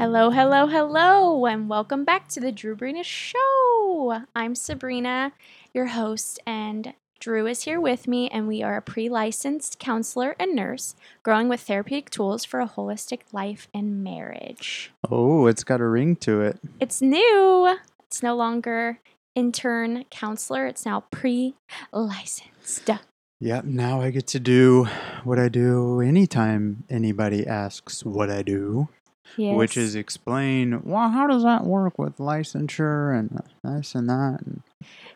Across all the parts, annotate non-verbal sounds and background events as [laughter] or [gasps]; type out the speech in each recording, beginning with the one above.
Hello, hello, hello, and welcome back to the Drew Brina Show. I'm Sabrina, your host, and Drew is here with me, and we are a pre licensed counselor and nurse growing with therapeutic tools for a holistic life and marriage. Oh, it's got a ring to it. It's new, it's no longer intern counselor, it's now pre licensed. Yep, now I get to do what I do anytime anybody asks what I do, Yes. which is explain, well, how does that work with licensure and this and that? And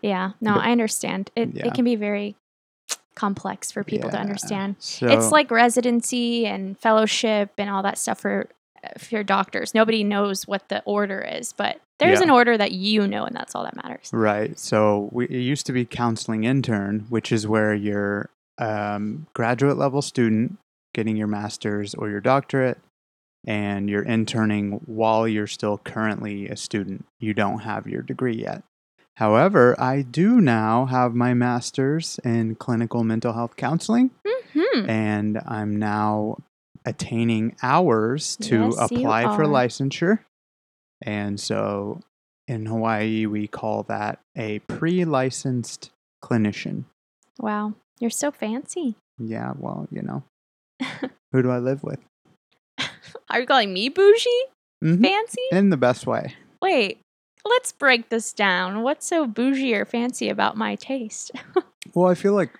yeah, no, but- I understand. It, Yeah. it can be very complex for people to understand. So, it's like residency and fellowship and all that stuff for for your doctors. Nobody knows what the order is, but there's Yeah. an order that you know, and that's all that matters. Right. So we, it used to be counseling intern, which is where you're um, graduate level student getting your master's or your doctorate, and you're interning while you're still currently a student. You don't have your degree yet. However, I do now have my master's in clinical mental health counseling, Hmm. and I'm now attaining hours to Yes, apply for licensure. And so in Hawaii, we call that a pre licensed clinician. Wow, you're so fancy. Yeah, well, you know, [laughs] who do I live with? Are you calling me bougie? Mhm. Fancy? In the best way. Wait, let's break this down. What's so bougie or fancy about my taste? [laughs] Well, I feel like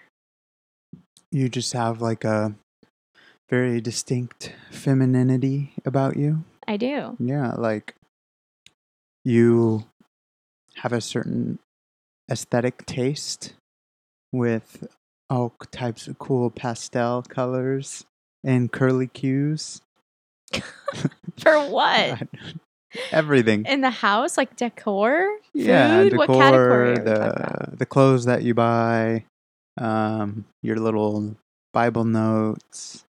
you just have like a very distinct femininity about you. I do. Yeah, like you have a certain aesthetic taste with all types of cool pastel colors and curly cues. [laughs] For what? [laughs] Everything. In the house, like decor, yeah, food. decor, what category are we talking about? the the clothes that you buy, um, your little Bible notes.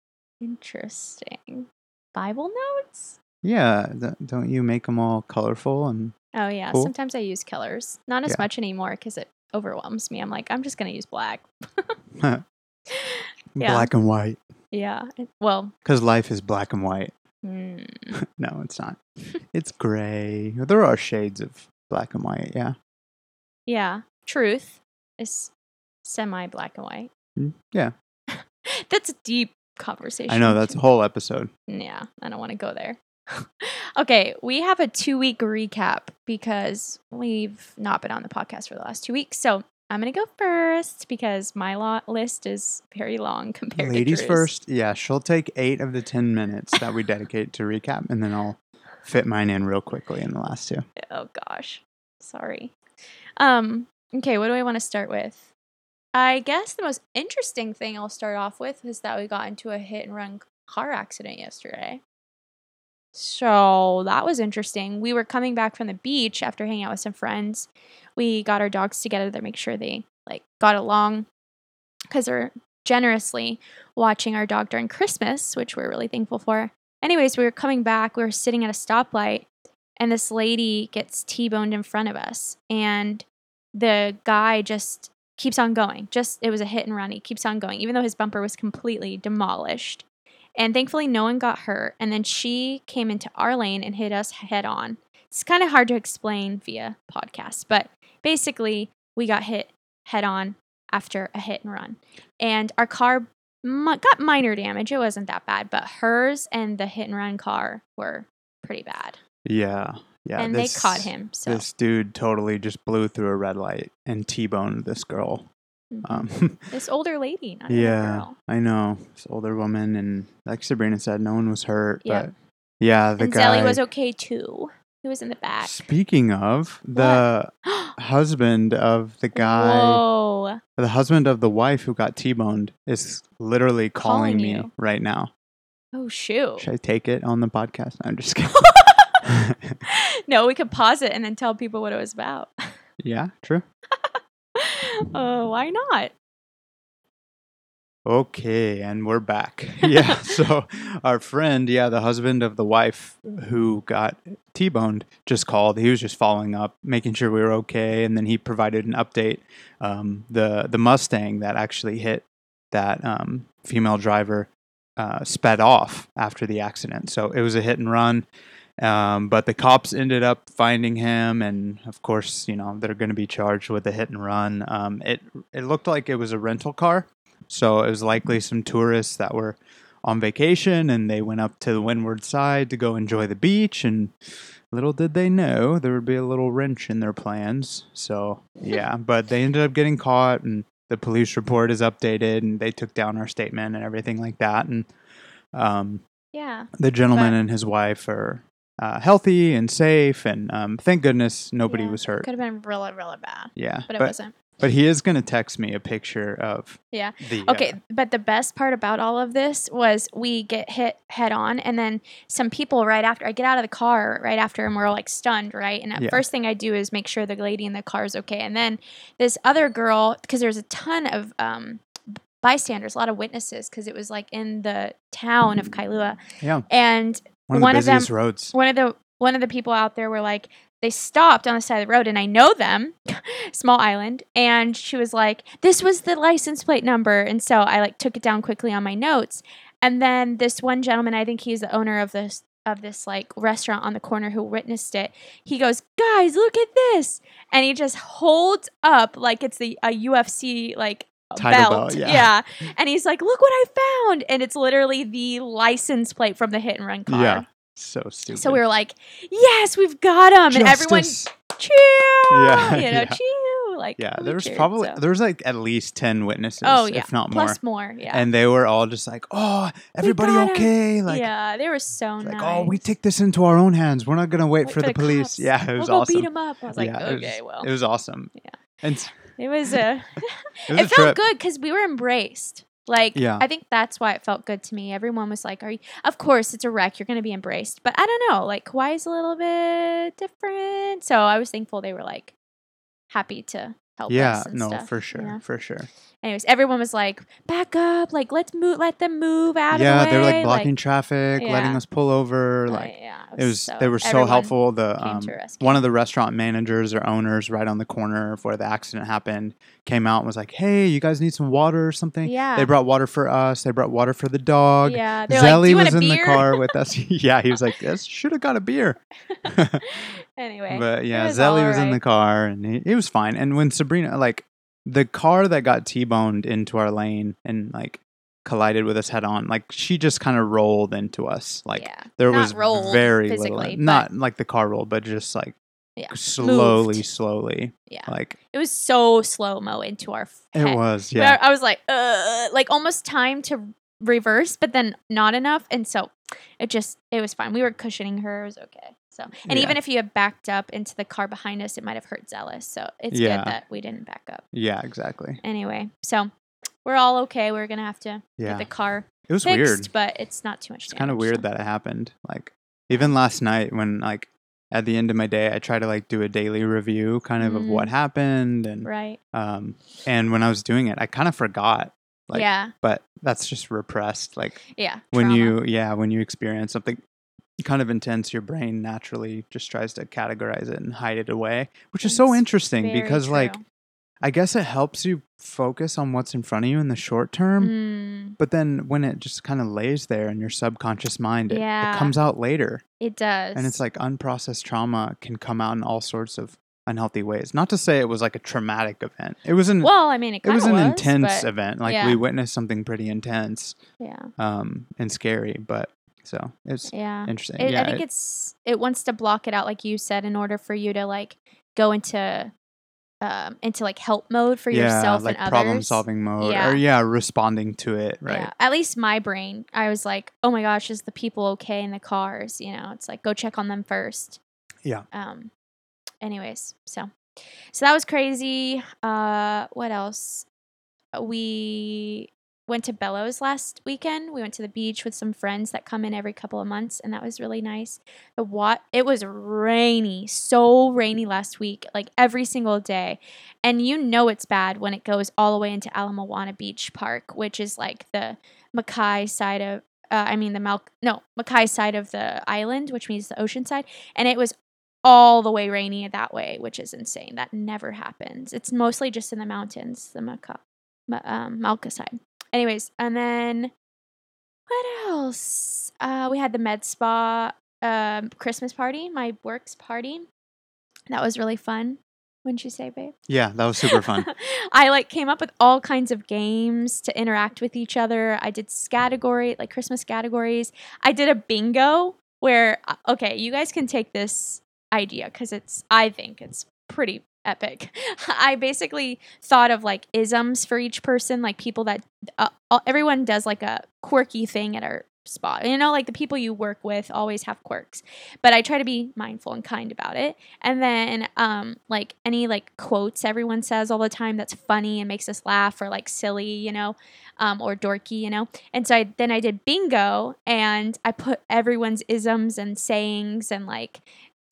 Interesting. Bible notes? Yeah, th- don't you make them all colorful and Oh yeah, Cool. sometimes I use colors. Not as Yeah. much anymore because it overwhelms me. I'm like, I'm just gonna use black. [laughs] Yeah. black and white? Yeah. Well, Because life is black and white. mm, [laughs] No, it's not. it's gray. There are shades of black and white. Yeah. yeah. Truth is semi black and white. Mm, Yeah. [laughs] That's a deep conversation. I know that's a whole episode. Yeah, I don't want to go there. [laughs] okay, we have a two week recap because we've not been on the podcast for the last two weeks. So I'm going to go first because my lo- list is very long compared Ladies to Drew's. first. Yeah, she'll take eight of the 10 minutes that we dedicate to recap, and then I'll fit mine in real quickly in the last two. Oh gosh. Sorry. Um okay, what do I want to start with? I guess the most interesting thing I'll start off with is that we got into a hit and run car accident yesterday. So that was interesting. We were coming back from the beach after hanging out with some friends. We got our dogs together to make sure they like got along because they're generously watching our dog during Christmas, which we're really thankful for. Anyways, we were coming back. We were sitting at a stoplight and this lady gets T-boned in front of us and the guy just keeps on going. Just it was a hit and run. He keeps on going even though his bumper was completely demolished. And thankfully no one got hurt and then she came into our lane and hit us head on. It's kind of hard to explain via podcast, but basically we got hit head on after a hit and run. And our car got minor damage. It wasn't that bad, but hers and the hit and run car were pretty bad Yeah. Yeah. and this- they caught him. So This dude totally just blew through a red light and T boned this girl. mhm. Um, [laughs] this older lady, not even a yeah, girl. I know. This older woman, and like Sabrina said, no one was hurt. Yeah. But yeah, the and guy. Zelly was okay too. He was in the back. Speaking of, the [gasps] husband of the guy, Whoa! the husband of the wife who got T-boned is literally calling, Calling me you. right now. Oh shoot! Should I take it on the podcast? I'm just [laughs] kidding. [laughs] no, we could pause it and then tell people what it was about. [laughs] yeah, true. Oh, [laughs] why not? Okay, and we're back. yeah, so our friend, yeah, the husband of the wife who got T-boned, just called. He was just following up, making sure we were okay, and then he provided an update. Um, the the Mustang that actually hit that um, female driver uh, sped off after the accident, so it was a hit and run. Um, but the cops ended up finding him, and of course, you know they're going to be charged with a hit and run. Um, it it looked like it was a rental car, so it was likely some tourists that were on vacation and they went up to the windward side to go enjoy the beach. And little did they know there would be a little wrench in their plans. So, yeah, [laughs] but they ended up getting caught and the police report is updated and they took down our statement and everything like that. And um, Yeah. the gentleman But- and his wife are uh, healthy and safe. And um, thank goodness nobody Yeah. was hurt. Could have been really, really bad, Yeah. but it wasn't. but he is going to text me a picture of Yeah. the. uh, Okay, but the best part about all of this was we get hit head on, and then some people right after I get out of the car right after, and we're like stunned, right? And the Yeah. first thing I do is make sure the lady in the car is okay, and then this other girl, because there's a ton of um, bystanders, a lot of witnesses, because it was like in the town of Kailua, yeah. and One of one the of them- roads. one of the one of the people out there were like they stopped on the side of the road and I know them [laughs] small island and she was like this was the license plate number. And so I like took it down quickly on my notes. And then this one gentleman I think he's the owner of this of this like restaurant on the corner who witnessed it. He goes guys look at this. And he just holds up like it's the a UFC like Title belt, belt, yeah. and he's like look what I found and it's literally the license plate from the hit and run car Yeah. So stupid. so we were like, "Yes, we've got him!" And everyone cheer, Yeah, you know, yeah. cheer. Like, Yeah, there was cheered, probably so. there was like at least ten witnesses, oh yeah, if not more, plus more, yeah, and they were all just like, "Oh, everybody got 'em." okay?" Like, yeah, they were so like, nice. "Oh, we take this into our own hands. We're not gonna wait, Wait for, the, police." cops. Yeah, it we'll was go awesome. beat him up. I was like, yeah, it okay, was, well, it was awesome. Yeah. and it was a, [laughs] it was it a felt trip. good because we were embraced. Like, Yeah. I think that's why it felt good to me. Everyone was like, "Are you?" Of course, it's a wreck. You're going to be embraced, but I don't know. Like, Kauai's a little bit different, so I was thankful they were like happy to help Yeah, us. and no, stuff, for you sure, know? for sure. Anyways, everyone was like, "Back up! Like, let's move. Let them move out Yeah, of the they were like blocking traffic, letting us pull over. uh, Like yeah, it was, so- they were so helpful. The um, one of the restaurant managers or owners right on the corner of where the accident happened came out and was like, "Hey, you guys need some water or something?" Yeah, They brought water for us. They brought water for the dog. yeah. They're like, "Do Zelly was in beer?" the car with us. [laughs] [laughs] yeah, he was like, "This should have got a beer." [laughs] anyway, but yeah, was Zelly was in the car and he, he was fine. And when Sabrina, like the car that got T-boned into our lane and like collided with us head on, like she just kind of rolled into us. Like yeah, there Not was rolled very little, not like the car rolled, but just like yeah. slowly, moved. slowly. Yeah. Like It was so slow mo into our. f- it was, yeah. I was like, uh, like almost time to reverse, but then not enough, and so it just it was fine. We were cushioning her; it was okay. So, and Yeah. even if you had backed up into the car behind us, it might have hurt Zealous. So it's Yeah. good that we didn't back up. Yeah, exactly. Anyway, so we're all okay. We're gonna have to Yeah. get the car It was fixed, weird. but it's not too much. It's kind of weird so. that it happened. Like even last night when like at the end of my day, I try to like do a daily review kind of of what Mm. happened and right. um and when I was doing it, I kind of forgot. Like, yeah, But that's just repressed. Like yeah. when trauma. you yeah, when you experience something kind of intense, your brain naturally just tries to categorize it and hide it away, which is so interesting because like. I guess it helps you focus on what's in front of you in the short term. Mm, But then when it just kind of lays there in your subconscious mind, it, Yeah. it comes out later. it does, And it's like unprocessed trauma can come out in all sorts of unhealthy ways. Not to say it was like a traumatic event. It was an well, I mean, it, it was an intense event. Like yeah. we witnessed something pretty intense Yeah, um, and scary. But so it's yeah. interesting. It, yeah, I think it- it's it wants to block it out, like you said, in order for you to like go into um into like help mode for yeah, yourself like and problem solving mode Yeah. or yeah, responding to it. Right. Yeah. At least my brain, I was like, oh my gosh, is the people okay in the cars? You know, it's like go check on them first. Yeah. Um. Anyways, so so that was crazy. Uh, what else? We went to Bellows last weekend. We went to the beach with some friends that come in every couple of months, and that was really nice. The what? It was rainy, so rainy last week, like every single day, and you know it's bad when it goes all the way into Ala Moana Beach Park, which is like the makai side of. Uh, I mean the Mal no makai side of the island, which means the ocean side, and it was all the way rainy that way, which is insane. That never happens. It's mostly just in the mountains, the mauka, um, side. Anyways, and then what else? Uh, we had the med spa um, Christmas party, my works party. That was really fun. Wouldn't you say, babe? Yeah, that was super fun. [laughs] I like came up with all kinds of games to interact with each other. I did category like Christmas categories. I did a bingo where uh, okay, you guys can take this idea because it's I think it's pretty epic. [laughs] I basically thought of like isms for each person, like people that uh, everyone does like a quirky thing at our spot. You know, like the people you work with always have quirks, but I try to be mindful and kind about it. And then, um, like any like quotes everyone says all the time that's funny and makes us laugh or like silly, you know, um, or dorky, you know. And so I, then I did bingo and I put everyone's isms and sayings and like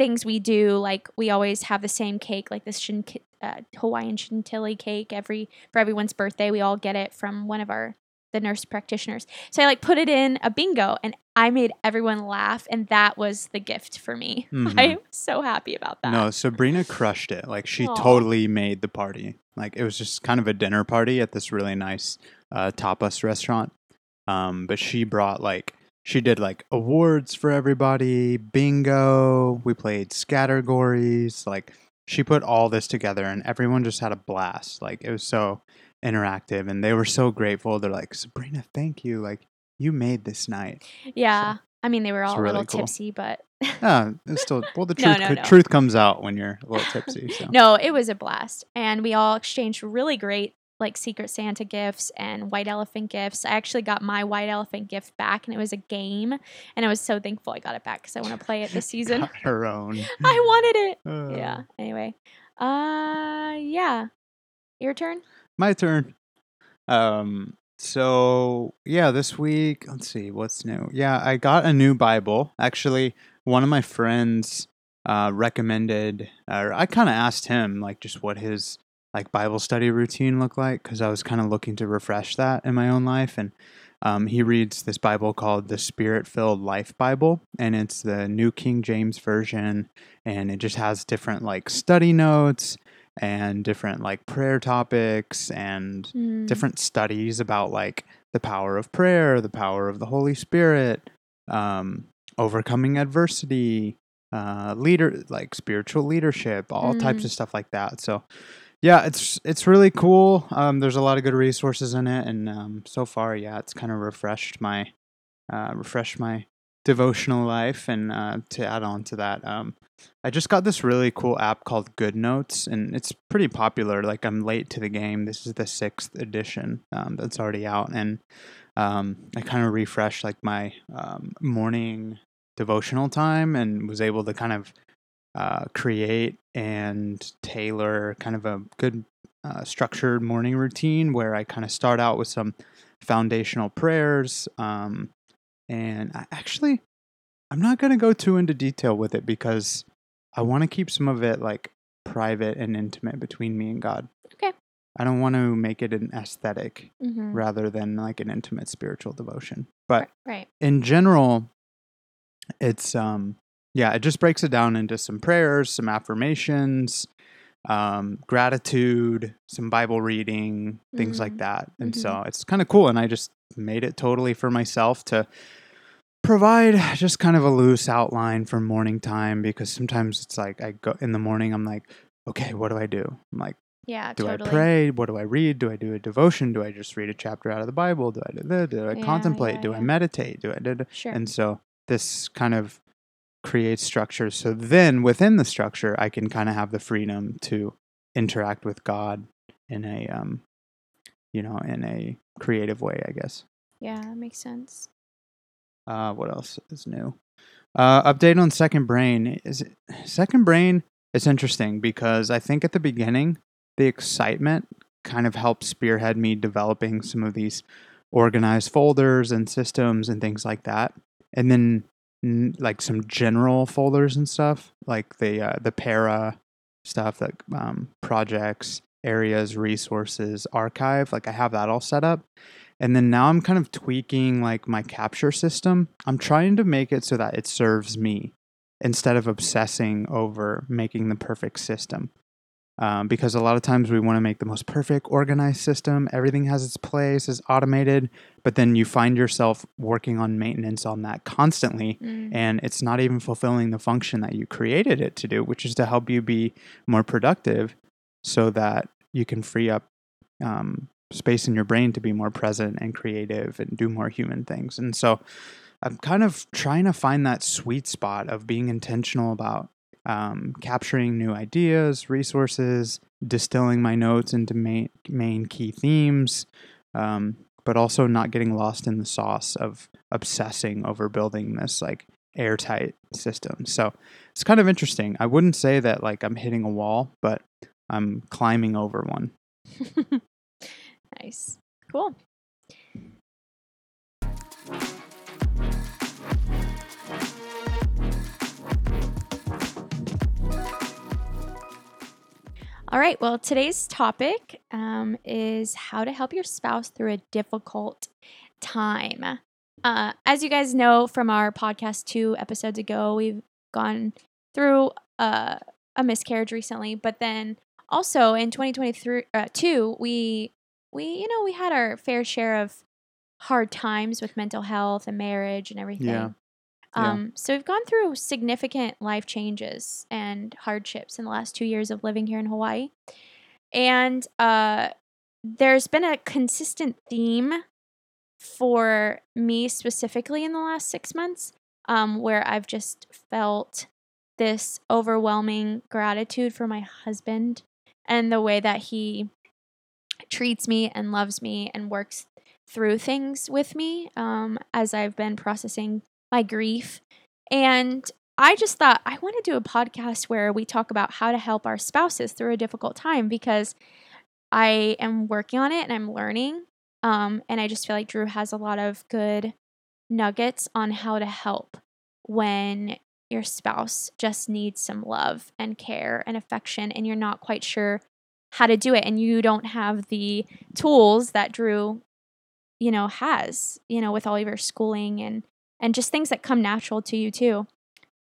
things we do like we always have the same cake like this shin- uh, hawaiian chantilly cake every for everyone's birthday we all get it from one of our the nurse practitioners so i like put it in a bingo and i made everyone laugh and that was the gift for me [laughs] Mhm. i'm so happy about that No, Sabrina crushed it. Like she Aw. totally made the party. Like it was just kind of a dinner party at this really nice uh, tapas restaurant. Um, but she brought like she did like awards for everybody, bingo. We played scattergories. Like she put all this together, and everyone just had a blast. Like it was so interactive, and they were so grateful. They're like, Sabrina, thank you. Like you made this night. yeah i mean they were all a really little cool. tipsy but yeah, it's still [laughs] well. The truth no, co- no. truth comes out when you're a little tipsy. So. no it was a blast and we all exchanged really great like secret santa gifts and white elephant gifts i actually got my white elephant gift back and it was a game and i was so thankful i got it back because i want to play it this [laughs] season Got her own. [laughs] i wanted it [laughs] Uh, yeah anyway uh yeah your turn My turn. Um. So yeah, this week. Let's see what's new. Yeah, I got a new Bible. Actually, one of my friends uh, recommended, or I kind of asked him like just what his like Bible study routine look like because I was kind of looking to refresh that in my own life and. Um, he reads this Bible called the Spirit Filled Life Bible, and it's the New King James Version, and it just has different like study notes and different like prayer topics and Hmm. different studies about like the power of prayer, the power of the Holy Spirit, um, overcoming adversity, uh, leader like spiritual leadership, all types Mm. of stuff like that. So yeah, it's it's really cool. Um, there's a lot of good resources in it, and um, so far, yeah, it's kind of refreshed my uh, refreshed my devotional life. And uh, to add on to that, um, I just got this really cool app called Good Notes, and it's pretty popular. Like I'm late to the game. This is the sixth edition um, that's already out, and um, I kind of refreshed like my um, morning devotional time, and was able to kind of uh, create and tailor kind of a good uh, structured morning routine where I kind of start out with some foundational prayers. Um, and I actually, I'm not going to go too into detail with it because I want to keep some of it like private and intimate between me and God. Okay. I don't want to make it an aesthetic Mhm. rather than like an intimate spiritual devotion. But right in general, it's um yeah, it just breaks it down into some prayers, some affirmations, um, gratitude, some Bible reading, things like Mm, that. And mhm. so it's kind of cool. And I just made it totally for myself to provide just kind of a loose outline for morning time because sometimes it's like I go in the morning, I'm like, okay, what do I do? I'm like, yeah do totally I pray? What do I read? Do I do a devotion? Do I just read a chapter out of the Bible? Do I do that? Do I Yeah, contemplate? yeah, do I meditate? Do I do? sure And so this kind of creates structures. So then within the structure, I can kind of have the freedom to interact with God in a, um, you know, in a creative way, I guess. yeah that makes sense Uh, what else is new? Uh, update on Second Brain. Is it, Second Brain is interesting because I think at the beginning, the excitement kind of helped spearhead me developing some of these organized folders and systems and things like that. And then like some general folders and stuff, like the uh, the para stuff, like um, projects, areas, resources, archive. Like I have that all set up. And then now I'm kind of tweaking like my capture system. I'm trying to make it so that it serves me instead of obsessing over making the perfect system. Um, because a lot of times we want to make the most perfect organized system. Everything has its place, is automated, but then you find yourself working on maintenance on that constantly, Mm. and it's not even fulfilling the function that you created it to do, which is to help you be more productive so that you can free up um, space in your brain to be more present and creative and do more human things. And so I'm kind of trying to find that sweet spot of being intentional about um, capturing new ideas, resources, distilling my notes into main, main key themes, um, but also not getting lost in the sauce of obsessing over building this like airtight system. So it's kind of interesting. I wouldn't say that like I'm hitting a wall, but I'm climbing over one. [laughs] nice. Cool. All right. Well, today's topic um, is how to help your spouse through a difficult time. Uh, as you guys know from our podcast two episodes ago, we've gone through uh, a miscarriage recently, but then also in 2023 uh, two, we we you know we had our fair share of hard times with mental health and marriage and everything. Yeah. Yeah. Um, so we've gone through significant life changes and hardships in the last two years of living here in Hawaii, and uh, there's been a consistent theme for me specifically in the last six months, um, where I've just felt this overwhelming gratitude for my husband and the way that he treats me and loves me and works through things with me um, as I've been processing my grief. And I just thought I want to do a podcast where we talk about how to help our spouses through a difficult time because I am working on it and I'm learning. Um, and I just feel like Drew has a lot of good nuggets on how to help when your spouse just needs some love and care and affection and you're not quite sure how to do it and you don't have the tools that Drew you know has you know with all of your schooling and and just things that come natural to you too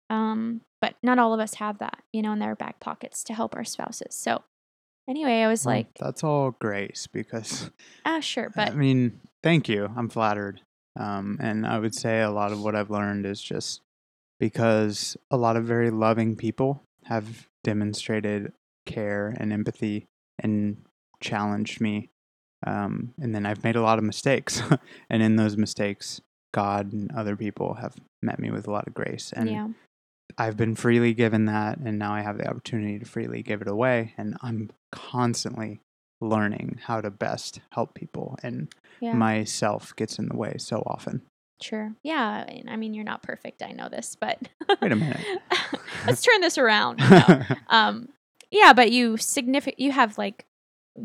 um but not all of us have that you know in their back pockets to help our spouses so anyway i was like that's all grace because [laughs] ah sure but I mean, thank you. I'm flattered. Um, and I would say a lot of what I've learned is just because a lot of very loving people have demonstrated care and empathy and challenged me. Um, and then I've made a lot of mistakes. [laughs] and in those mistakes, God and other people have met me with a lot of grace. And yeah I've been freely given that, and now I have the opportunity to freely give it away. And I'm constantly learning how to best help people, and yeah myself gets in the way so often. sure yeah I- i mean you're not perfect i know this but Wait a minute. [laughs] let's turn this around No. [laughs] um yeah but you significant you have like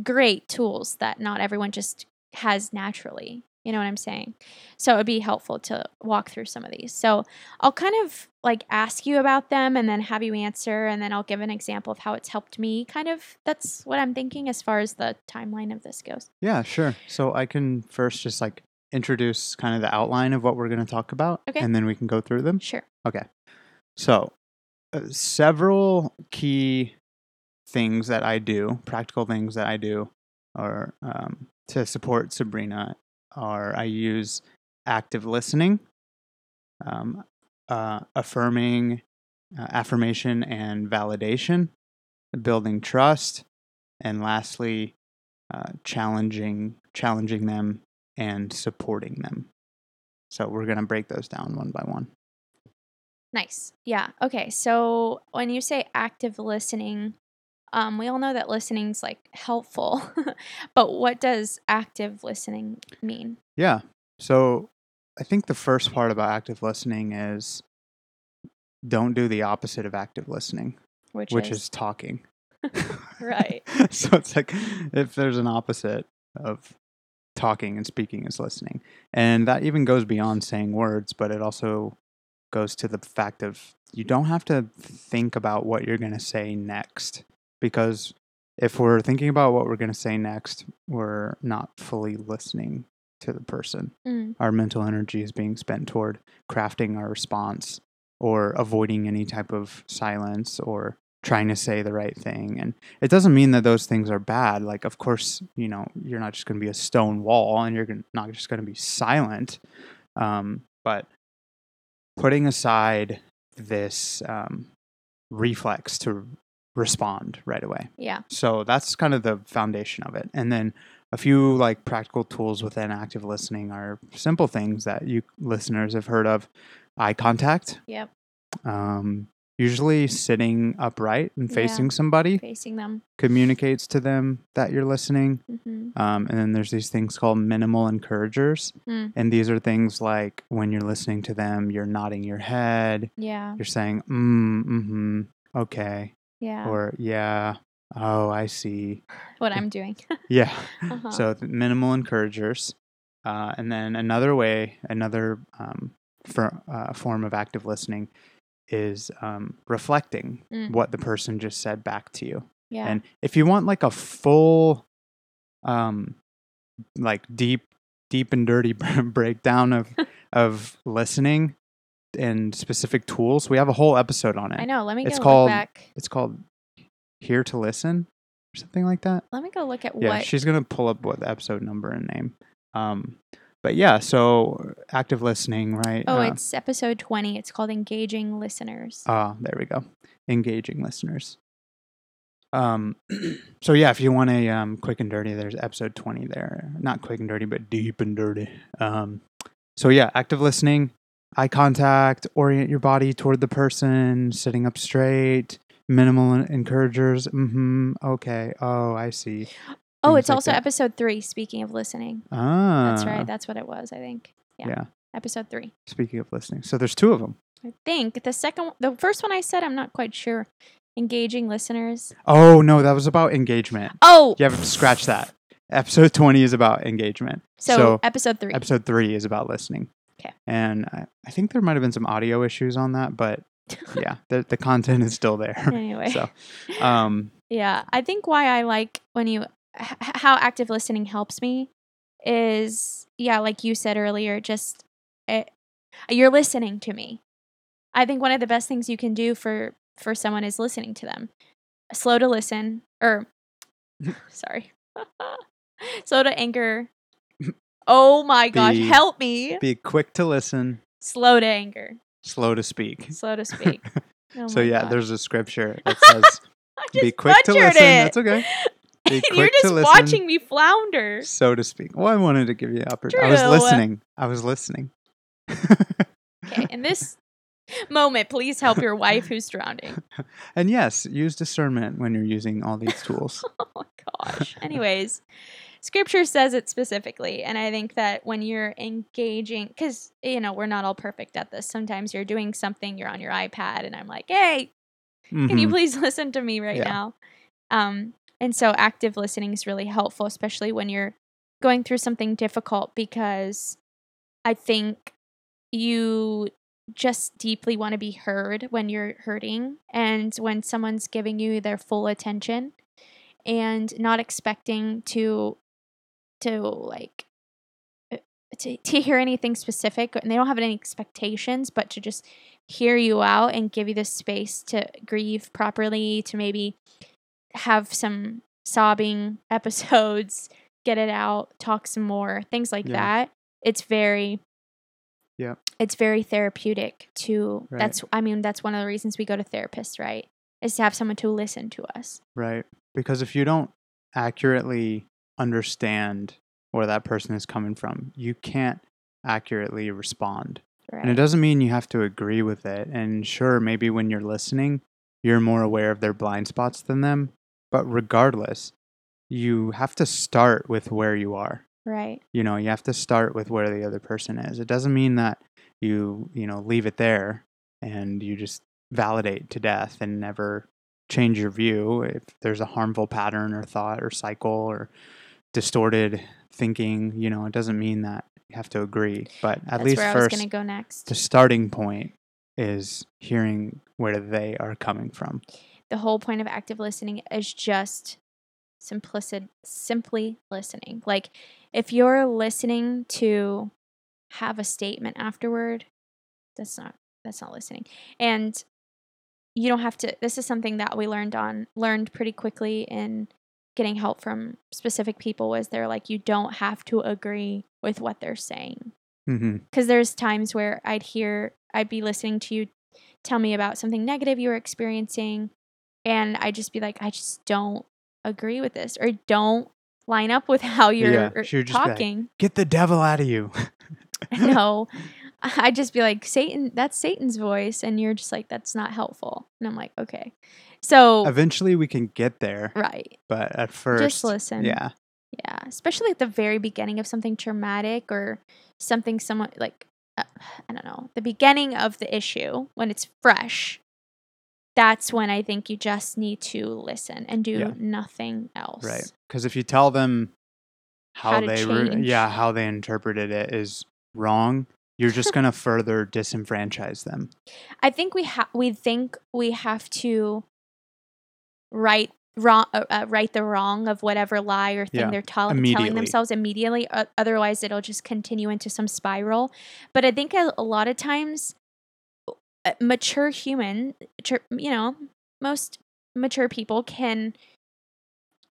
great tools that not everyone just has naturally you know what i'm saying so it would be helpful to walk through some of these so i'll kind of like ask you about them and then have you answer and then i'll give an example of how it's helped me kind of that's what i'm thinking as far as the timeline of this goes yeah, sure. So I can first just like introduce kind of the outline of what we're going to talk about, Okay. and then we can go through them. sure Okay. So, uh, several key things that I do, practical things that I do, are um, to support Sabrina. Are I use active listening, um, uh, affirming, uh, affirmation and validation, building trust, and lastly, uh, challenging challenging them and supporting them. So we're gonna break those down one by one. Nice. Yeah. Okay. So when you say active listening, um, we all know that listening's like helpful, [laughs] but what does active listening mean? Yeah. So I think the first part about active listening is don't do the opposite of active listening, Which, which is, is talking. [laughs] Right. [laughs] so it's like if there's an opposite of talking and speaking is listening. And that even goes beyond saying words, but it also goes to the fact of you don't have to think about what you're going to say next because if we're thinking about what we're going to say next, we're not fully listening to the person. Mm. Our mental energy is being spent toward crafting our response or avoiding any type of silence or trying to say the right thing. And it doesn't mean that those things are bad. Like, of course, you know, you're not just going to be a stone wall and you're not just going to be silent. Um, but putting aside this um, reflex to respond right away. Yeah. So that's kind of the foundation of it. And then a few like practical tools within active listening are simple things that you listeners have heard of eye contact, Yep. um, usually sitting upright and Yeah. facing somebody Facing them. communicates to them that you're listening. hmm Um, and then there's these things called minimal encouragers. Mm. And these are things like when you're listening to them, you're nodding your head, Yeah. you're saying, mm, mm-hmm, okay, Yeah. or yeah, oh, I see. what I'm doing. [laughs] Yeah. uh-huh. So minimal encouragers. Uh, and then another way, another um, for, uh, form of active listening is um, reflecting Mm. what the person just said back to you. yeah. And if you want like a full, um, like deep, deep and dirty [laughs] breakdown of [laughs] of listening and specific tools, we have a whole episode on it. I know. Let me go It's called- back. It's called "Here to Listen" or something like that. Let me go look at Yeah, what. she's gonna pull up what the episode number and name. Um, but yeah, so active listening, right? oh, Uh, it's episode 20. It's called Engaging Listeners. Ah, there we go. Engaging listeners. Um, [clears throat] so yeah, if you want a um, quick and dirty, there's episode 20 there. Not quick and dirty, but deep and dirty. Um, so yeah, active listening, eye contact, orient your body toward the person, sitting up straight, minimal encouragers. Mm-hmm. Okay. Oh, I see. oh, things it's like also that. episode 3. Speaking of listening. Ah, That's right. That's what it was, I think. yeah. yeah. Episode 3. Speaking of listening, so there's two of them. I think the second, the first one I said, I'm not quite sure. Engaging listeners. Oh no, that was about engagement. Oh, You have to scratch that. Episode 20 is about engagement. so, so episode three. Episode three is about listening. 'Kay. And I, I think there might have been some audio issues on that, but [laughs] yeah, the, the content is still there. [laughs] anyway, so, um, yeah, I think why I like when you h- how active listening helps me is yeah, like you said earlier, just it, you're listening to me. I think one of the best things you can do for for someone is listening to them. Slow to listen, or [laughs] sorry, slow to anger. Oh my gosh, Be- help me! be quick to listen, Slow to anger, slow to speak. slow to [laughs] speak. Oh so my yeah, gosh. there's a scripture [laughs] that says, I "Be quick to butchered listen." it. That's okay. [laughs] Be You're quick to just listen. watching me flounder. So to speak. Well, I wanted to give you opportunity. I was listening. I was listening. Okay, in this moment, please help your wife who's drowning. and yes, use discernment when you're using all these tools. Oh my gosh. Anyways, scripture says it specifically. And I think that when you're engaging, because, you know, we're not all perfect at this. Sometimes you're doing something, you're on your iPad, and I'm like, hey, can you Mhm. please [laughs] listen to me right Yeah. now? Um, and so active listening is really helpful, especially when you're going through something difficult, because I think you just deeply want to be heard when you're hurting and when someone's giving you their full attention and not expecting to to like uh, to, to hear anything specific and they don't have any expectations but to just hear you out and give you the space to grieve properly to maybe have some sobbing [laughs] episodes get it out talk some more things like Yeah. that it's very yeah it's very therapeutic to Right. that's i mean that's one of the reasons we go to therapists right is to have someone to listen to us Right. Because if you don't accurately understand where that person is coming from, you can't accurately respond. right And it doesn't mean you have to agree with it. And sure, maybe when you're listening, you're more aware of their blind spots than them. But regardless, you have to start with where you are. right You know, you have to start with where the other person is. It doesn't mean that you, you know, leave it there and you just validate to death and never change your view if there's a harmful pattern or thought or cycle or distorted thinking. You know, it doesn't mean that you have to agree, but at That's least where I was first, going to go next. the starting point is hearing where they are coming from. the whole point of active listening is just simplicity simply listening like if you're listening to have a statement afterward that's not that's not listening and you don't have to this is something that we learned on learned pretty quickly in getting help from specific people was they're like you don't have to agree with what they're saying because there's times where I'd hear, I'd be listening to you tell me about something negative you were experiencing, and I'd just be like, I just don't agree with this, or don't line up with [laughs] how you're Yeah, er, just like, talking. Get the devil out of you. [laughs] no, I'd just be like, Satan, that's Satan's voice, and you're just like, that's not helpful, and I'm like, okay, so Eventually, we can get there, right, but at first, just listen, yeah, Yeah, especially at the very beginning of something traumatic or something someone like uh, I don't know, the beginning of the issue when it's fresh. That's when I think you just need to listen and do Yeah. nothing else. right. Because if you tell them how, How they, re- yeah, how they interpreted it is wrong, you're just gonna [laughs] further disenfranchise them. I think we have we think we have to right wrong uh, uh, right the wrong of whatever lie or thing Yeah, they're tell- telling themselves immediately uh, otherwise it'll just continue into some spiral. But i think a, a lot of times uh, mature human you know most mature people can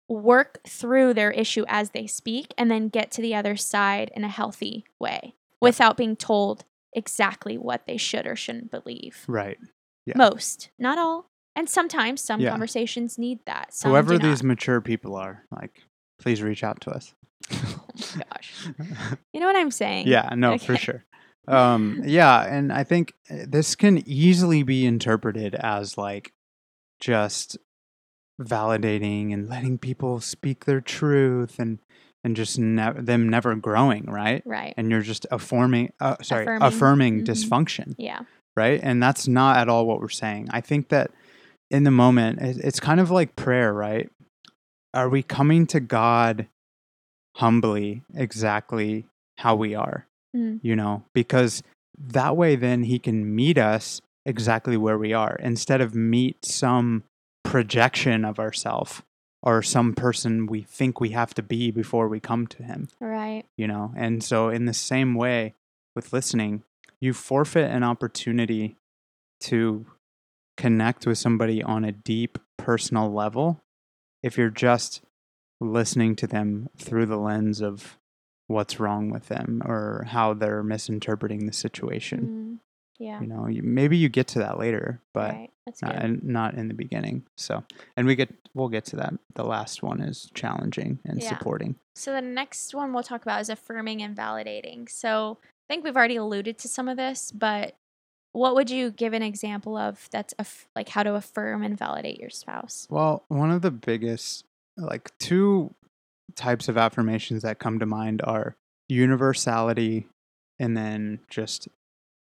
work through their issue as they speak and then get to the other side in a healthy way without being told exactly what they should or shouldn't believe Right. Yeah. most, not all. And sometimes some Yeah. conversations need that. Some Whoever these mature people are, like, please reach out to us. [laughs] Oh my gosh. [laughs] You know what I'm saying? yeah, no, for sure. Um, yeah, and I think uh, this can easily be interpreted as like just validating and letting people speak their truth and and just ne- them never growing, right? Right. And you're just affirming, uh, sorry, Affirming. affirming Mhm. dysfunction. Yeah. right? And that's not at all what we're saying. I think that in the moment, it's kind of like prayer, right? Are we coming to God humbly, exactly how we are? Mm. You know, because that way, then He can meet us exactly where we are instead of meet some projection of ourself or some person we think we have to be before we come to Him Right. you know and so in the same way with listening you forfeit an opportunity to connect with somebody on a deep personal level if you're just listening to them through the lens of what's wrong with them or how they're misinterpreting the situation Mm. Yeah. you know you, maybe you get to that later but right. That's not, not in the beginning so and we get we'll get to that the last one is challenging and Yeah. supporting So the next one we'll talk about is affirming and validating. So I think we've already alluded to some of this, but what would you give an example of that's aff- like how to affirm and validate your spouse? Well, one of the biggest, like two types of affirmations that come to mind are universality and then just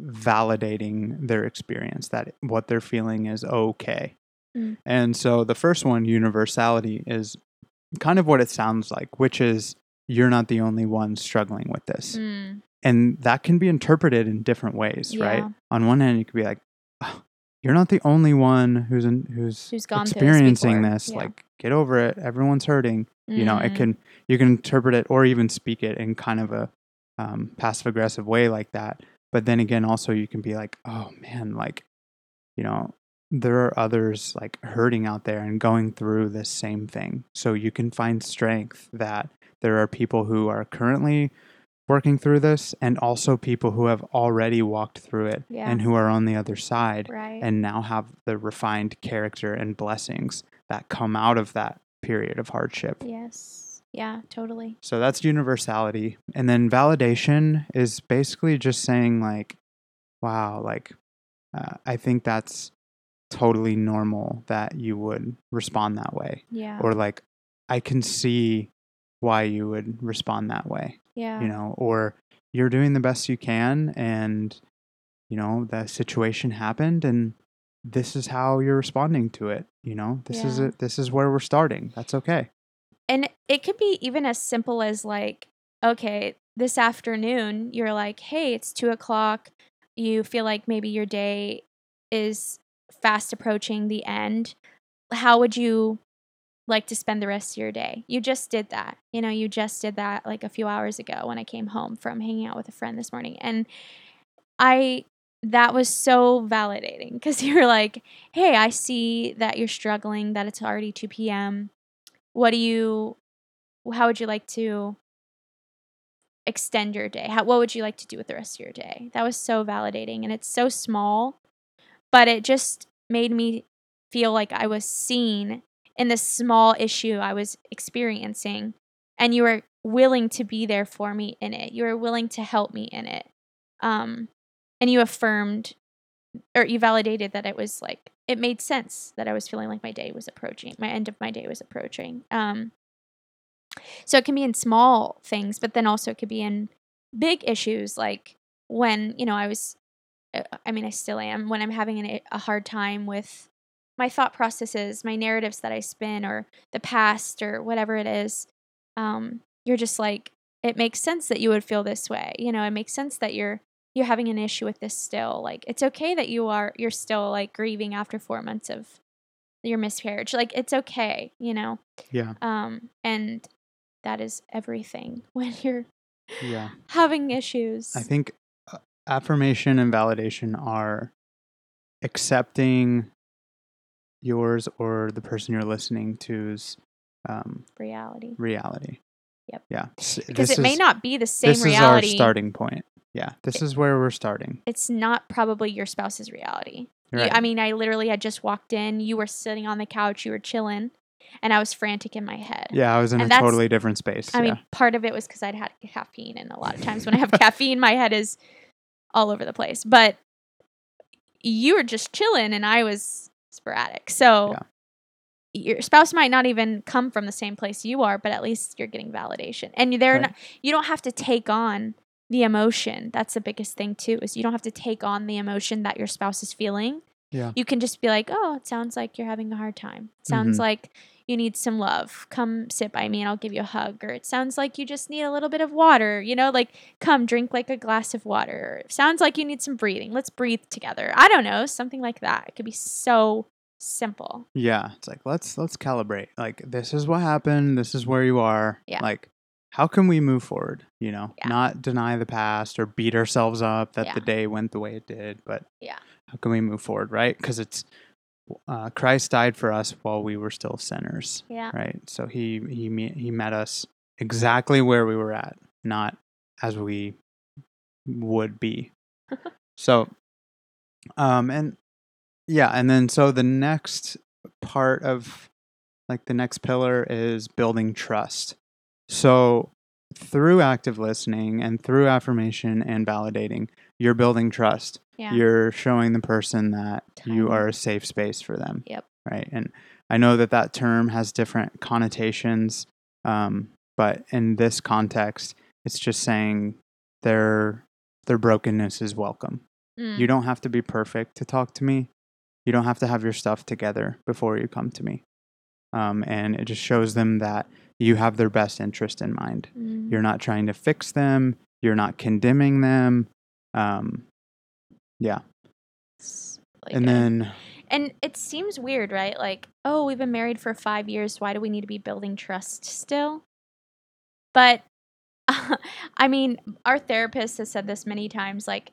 validating their experience that what they're feeling is okay. Mm. And so the first one, universality, is kind of what it sounds like, which is you're not the only one struggling with this. Mm. And that can be interpreted in different ways, right? On one hand, you could be like, "Oh, you're not the only one who's in, who's, Who's gone through this experiencing this. Yeah. Like, get over it. Everyone's hurting. You know, it Mm. can you can interpret it or even speak it in kind of a um, passive aggressive way like that. But then again, also you can be like, oh man, like, you know, there are others like hurting out there and going through this same thing. So you can find strength that there are people who are currently working through this and also people who have already walked through it Yeah. and who are on the other side Right. and now have the refined character and blessings that come out of that period of hardship. yes. Yeah, totally. So that's universality. And then validation is basically just saying, like, wow, like, uh, I think that's totally normal that you would respond that way. Yeah. Or, like, I can see why you would respond that way, yeah. you know, or you're doing the best you can and, you know, the situation happened and this is how you're responding to it. You know, this is it. This is where we're starting. That's okay. And it could be even as simple as like, okay, this afternoon you're like, hey, it's two o'clock. You feel like maybe your day is fast approaching the end. How would you like to spend the rest of your day? You just did that. You know, you just did that like a few hours ago when I came home from hanging out with a friend this morning. And I that was so validating because [laughs] you're like, hey, I see that you're struggling, that it's already 2 p.m. What do you, how would you like to extend your day? How, what would you like to do with the rest of your day? That was so validating. And it's so small, but it just made me feel like I was seen in this small issue I was experiencing. And you were willing to be there for me in it. You were willing to help me in it. Um, and you affirmed or you validated that it was like it made sense that I was feeling like my day was approaching, my end of my day was approaching. Um, so it can be in small things, but then also it could be in big issues like when you know I was, uh, I mean I still am when I'm having an, a hard time with my thought processes, my narratives that I spin, or the past, or whatever it is. Um, you're just like it makes sense that you would feel this way. You know, it makes sense that you're you're having an issue with this still like it's okay that you are you're still like grieving after four months of your miscarriage like it's okay you know Yeah. um and that is everything [laughs] when you're Yeah. having issues I think uh, affirmation and validation are accepting yours or the person you're listening to's um, reality reality. Yep. Yeah. Because this it may not be the same This reality is our starting point. Yeah. This is where we're starting. it's not probably your spouse's reality You- i mean i literally had just walked in you were sitting on the couch you were chilling and i was frantic in my head yeah, I was in and a totally different space. I yeah. mean, part of it was because I'd had caffeine, and a lot of times when I have [laughs] caffeine, my head is all over the place. But you were just chilling, and I was sporadic. So your spouse might not even come from the same place you are, but at least you're getting validation, and they're Right. not. You don't have to take on the emotion. That's the biggest thing too. Is you don't have to take on the emotion that your spouse is feeling. Yeah. You can just be like, "Oh, it sounds like you're having a hard time. It sounds Mhm. like you need some love. Come sit by me and I'll give you a hug. Or it sounds like you just need a little bit of water. You know, like come drink like a glass of water. Or it sounds like you need some breathing. Let's breathe together. I don't know, something like that. It could be so simple. Yeah, it's like let's let's calibrate. Like this is what happened. This is where you are. Yeah. Like how can we move forward? You know, Yeah. not deny the past or beat ourselves up that Yeah. the day went the way it did, but Yeah. how can we move forward? Right? Because it's uh, Christ died for us while we were still sinners. Yeah. Right. So he he me- he met us exactly where we were at, not as we would be. [laughs] so, um, and yeah, and then so the next part of like the next pillar is building trust. So through active listening and through affirmation and validating, you're building trust. Yeah. You're showing the person that you are a safe space for them. Yep. Right. And I know that that term has different connotations, um, but in this context, it's just saying their their brokenness is welcome. Mm. You don't have to be perfect to talk to me. You don't have to have your stuff together before you come to me. Um, and it just shows them that you have their best interest in mind. Mm. You're not trying to fix them. You're not condemning them. Um, yeah. Really and good. then, And it seems weird, right? Like, oh, we've been married for five years. Why do we need to be building trust still? But [laughs] I mean, our therapist has said this many times like,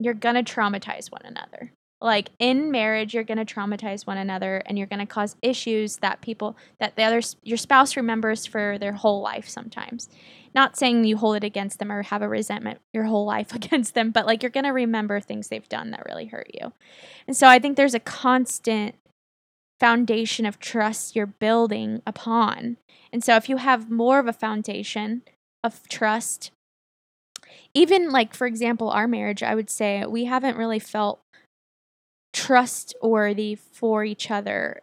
you're going to traumatize one another. Like in marriage, you're going to traumatize one another and you're going to cause issues that people, that the other, your spouse remembers for their whole life sometimes. Not saying you hold it against them or have a resentment your whole life [laughs] against them, but like you're going to remember things they've done that really hurt you. And so I think there's a constant foundation of trust you're building upon. And so if you have more of a foundation of trust, even like, for example, our marriage, I would say we haven't really felt trustworthy for each other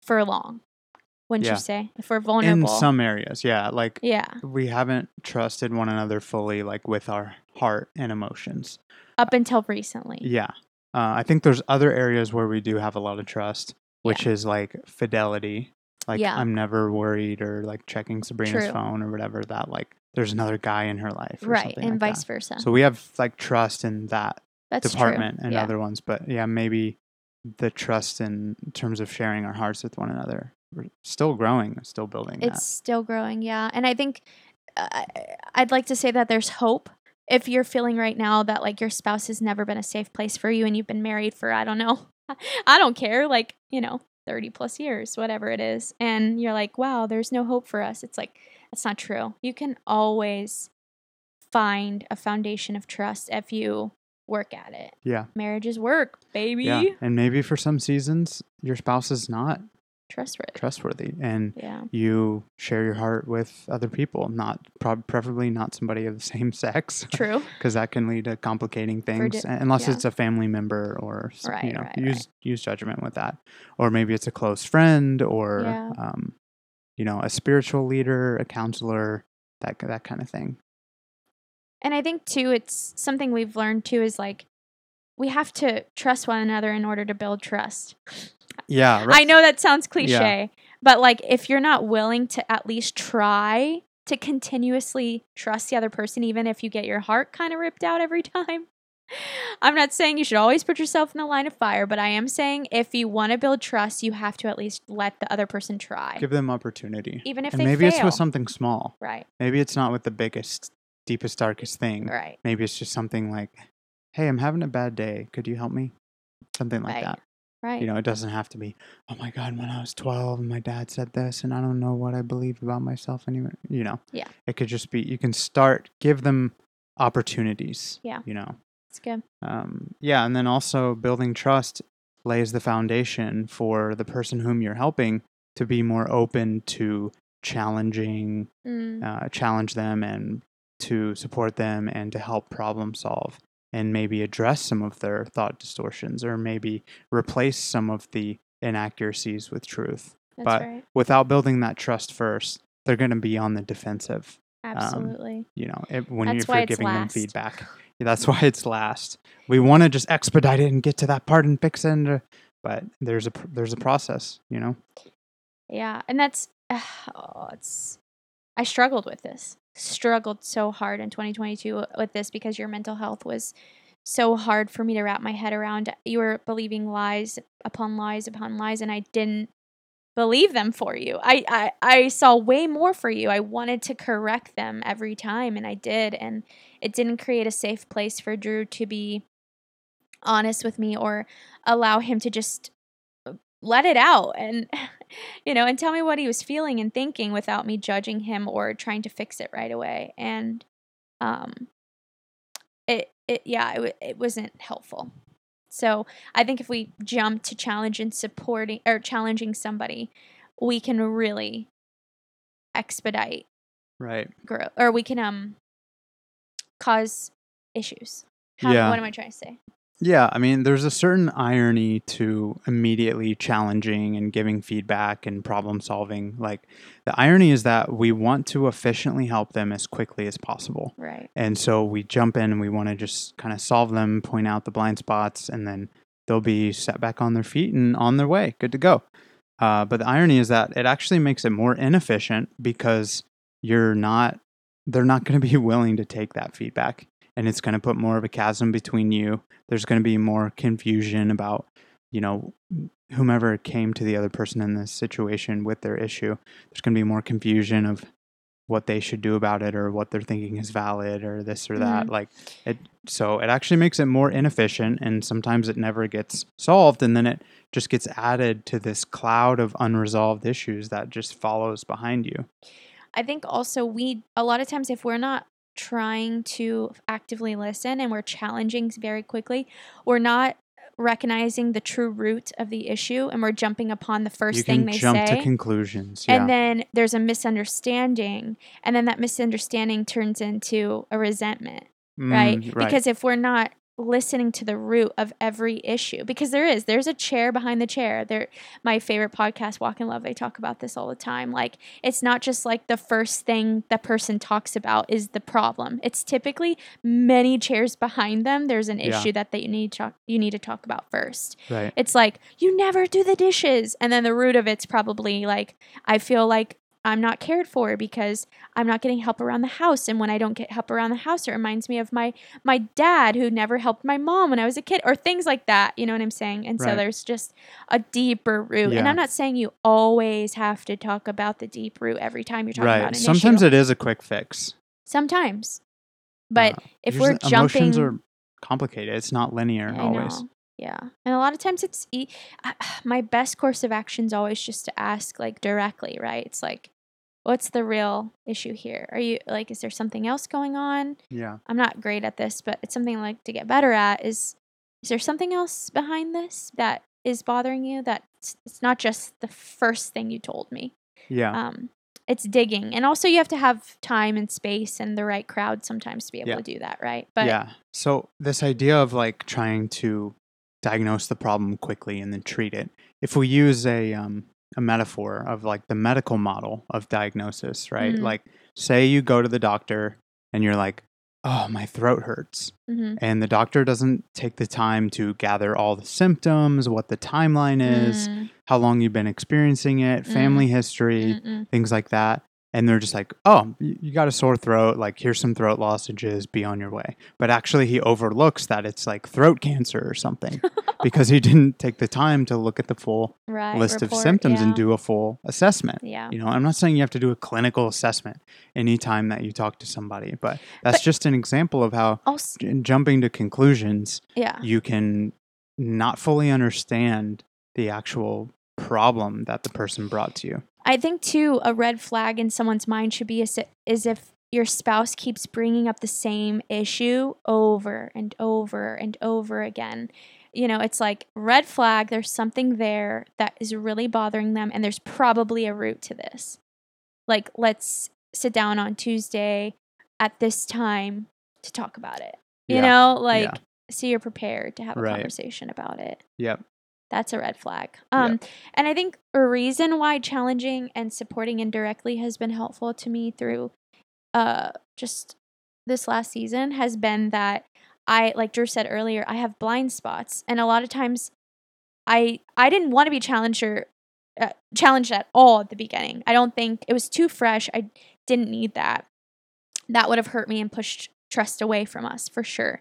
for long. Wouldn't Yeah. you say? If we're vulnerable. in some areas, yeah, like yeah. we haven't trusted one another fully, like with our heart and emotions. Up until recently. Yeah. Uh, I think there's other areas where we do have a lot of trust, which is like fidelity Like Yeah. I'm never worried or like checking Sabrina's True. phone or whatever that like there's another guy in her life. Or right, and like vice that. versa. So we have like trust in that That's department true. and yeah. other ones, but yeah, maybe the trust in terms of sharing our hearts with one another. We're still growing, still building It's still growing, yeah. And I think uh, I'd like to say that there's hope. If you're feeling right now that like your spouse has never been a safe place for you and you've been married for, I don't know, [laughs] I don't care, like, you know, 30 plus years, whatever it is, and you're like, wow, there's no hope for us. It's like, that's not true. You can always find a foundation of trust if you work at it. Yeah. Marriage is work, baby. Yeah. And maybe for some seasons your spouse is not Trustworthy. trustworthy and yeah. you share your heart with other people, not preferably not somebody of the same [laughs] sex. True. because that can lead to complicating things di- unless yeah. it's a family member or s- you know right, use right. use judgment with that or maybe it's a close friend or Yeah. um, you know a spiritual leader a counselor that that kind of thing And I think too, it's something we've learned too is like we have to trust one another in order to build trust. yeah I know that sounds cliche, but like if you're not willing to at least try to continuously trust the other person, even if you get your heart kind of ripped out every [laughs] time. I'm not saying you should always put yourself in the line of fire, but I am saying if you want to build trust, you have to at least let the other person try, give them opportunity even if and they maybe fail. it's with something small right, maybe it's not with the biggest deepest darkest thing right, maybe it's just something like hey i'm having a bad day could you help me something like Right. that right. You know, it doesn't have to be, oh my God, when I was 12 my dad said this and I don't know what I believe about myself anymore. You know, Yeah. It could just be, you can start, give them opportunities. Yeah. You know, it's good. um, yeah. And then also building trust lays the foundation for the person whom you're helping to be more open to challenging, Mm, uh, challenge them and to support them and to help problem solve and maybe address some of their thought distortions or maybe replace some of the inaccuracies with truth. that's but right. Without building that trust first, they're going to be on the defensive. Absolutely. You know, it, when That's you're, if you're giving them feedback. That's [laughs] why it's last. We want to just expedite it and get to that part and fix it, and, uh, but there's a there's a process. You know. Yeah, and that's [sighs] oh, it's I struggled with this. Struggled so hard in 2022 with this because your mental health was so hard for me to wrap my head around. You were believing lies upon lies upon lies and I didn't believe them for you. I I I saw way more for you. I wanted to correct them every time and I did and it didn't create a safe place for Drew to be honest with me or allow him to just let it out and [laughs] you know and tell me what he was feeling and thinking without me judging him or trying to fix it right away and um it it yeah it, it wasn't helpful so i think if we jump to challenge and supporting or challenging somebody we can really expedite Right. growth or we can um cause issues How, Yeah. what am i trying to say Yeah, I mean, there's a certain irony to immediately challenging and giving feedback and problem solving. Like, the irony is that we want to efficiently help them as quickly as possible. right And so we jump in and we want to just kind of solve them, point out the blind spots, and then they'll be set back on their feet and on their way, good to go. Uh, but the irony is that it actually makes it more inefficient because you're not, they're not going to be [laughs] willing to take that feedback. And it's going to put more of a chasm between you. There's going to be more confusion about, you know, whomever came to the other person in this situation with their issue. There's going to be more confusion of what they should do about it or what they're thinking is valid or this or that mm-hmm. like it so it actually makes it more inefficient and sometimes it never gets solved and then it just gets added to this cloud of unresolved issues that just follows behind you I think also we a lot of times if we're not trying to actively listen and we're challenging very quickly, we're not recognizing the true root of the issue and we're jumping upon the first you thing they jump say. to conclusions yeah And then there's a misunderstanding and then that misunderstanding turns into a resentment, right? Mm, Because if we're not listening to the root of every issue because there is there's a chair behind the chair. There my favorite podcast walk in love they talk about this all the time. Like it's not just like the first thing the person talks about is the problem. It's typically many chairs behind them there's an Yeah. issue that they need to talk, you need to talk about first. Right. it's like you never do the dishes. And then the root of it's probably like i feel like i'm not cared for because i'm not getting help around the house and when i don't get help around the house it reminds me of my my dad who never helped my mom when i was a kid or things like that you know what i'm saying and so there's just a deeper root and i'm not saying you always have to talk about the deep root every time you're talking about Right. an Sometimes issue it is a quick fix. sometimes but Uh, if we're jumping emotions are complicated. It's not linear I always. know. Yeah. And a lot of times it's e- I- [sighs] my best course of action is always just to ask like directly, right? It's like what's the real issue here? Are you like is there something else going on? Yeah. I'm not great at this, but it's something I like to get better at is is there something else behind this that is bothering you that it's, it's not just the first thing you told me. Yeah. Um it's digging. And also you have to have time and space and the right crowd sometimes to be able Yeah. to do that, right? But yeah. So this idea of like trying to diagnose the problem quickly and then treat it. If we use a um a metaphor of like the medical model of diagnosis, right? Mhm. Like say you go to the doctor and you're like, "Oh, my throat hurts." mhm. And the doctor doesn't take the time to gather all the symptoms, what the timeline is, Mm, how long you've been experiencing it, Mm. family history, mm-mm. things like that. And they're just like, oh, you got a sore throat. Like, here's some throat lozenges. Be on your way. But actually, he overlooks that it's like throat cancer or something [laughs] because he didn't take the time to look at the full right, list of symptoms yeah. and do a full assessment. Yeah. You know, I'm not saying you have to do a clinical assessment anytime that you talk to somebody, but that's But- just an example of how Also, j- jumping to conclusions, yeah. you can not fully understand the actual problem that the person brought to you. I think too a red flag in someone's mind should be is, is if your spouse keeps bringing up the same issue over and over and over again. You know, it's like red flag, there's something there that is really bothering them and there's probably a root to this. Like let's sit down on Tuesday at this time to talk about it. You Yeah. know, like Yeah. so you're prepared to have a Right. conversation about it. Yep. That's a red flag. Um, and I think a reason why challenging and supporting indirectly has been helpful to me through, uh, just this last season has been that I, like Drew said earlier, I have blind spots, and a lot of times, I I didn't want to be challenged or uh, challenged at all at the beginning. I don't think it was too fresh. I didn't need that. That would have hurt me and pushed trust away from us for sure.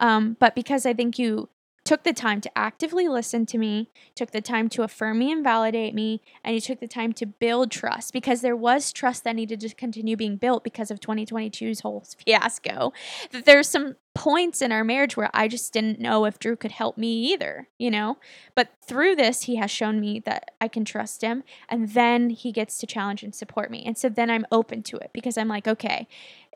Um, but because I think you took the time to actively listen to me, took the time to affirm me and validate me, and he took the time to build trust because there was trust that needed to continue being built because of 2022's whole fiasco. That there's some points in our marriage where I just didn't know if Drew could help me either, you know? But through this, he has shown me that I can trust him, and then he gets to challenge and support me. And so then I'm open to it because I'm like, okay,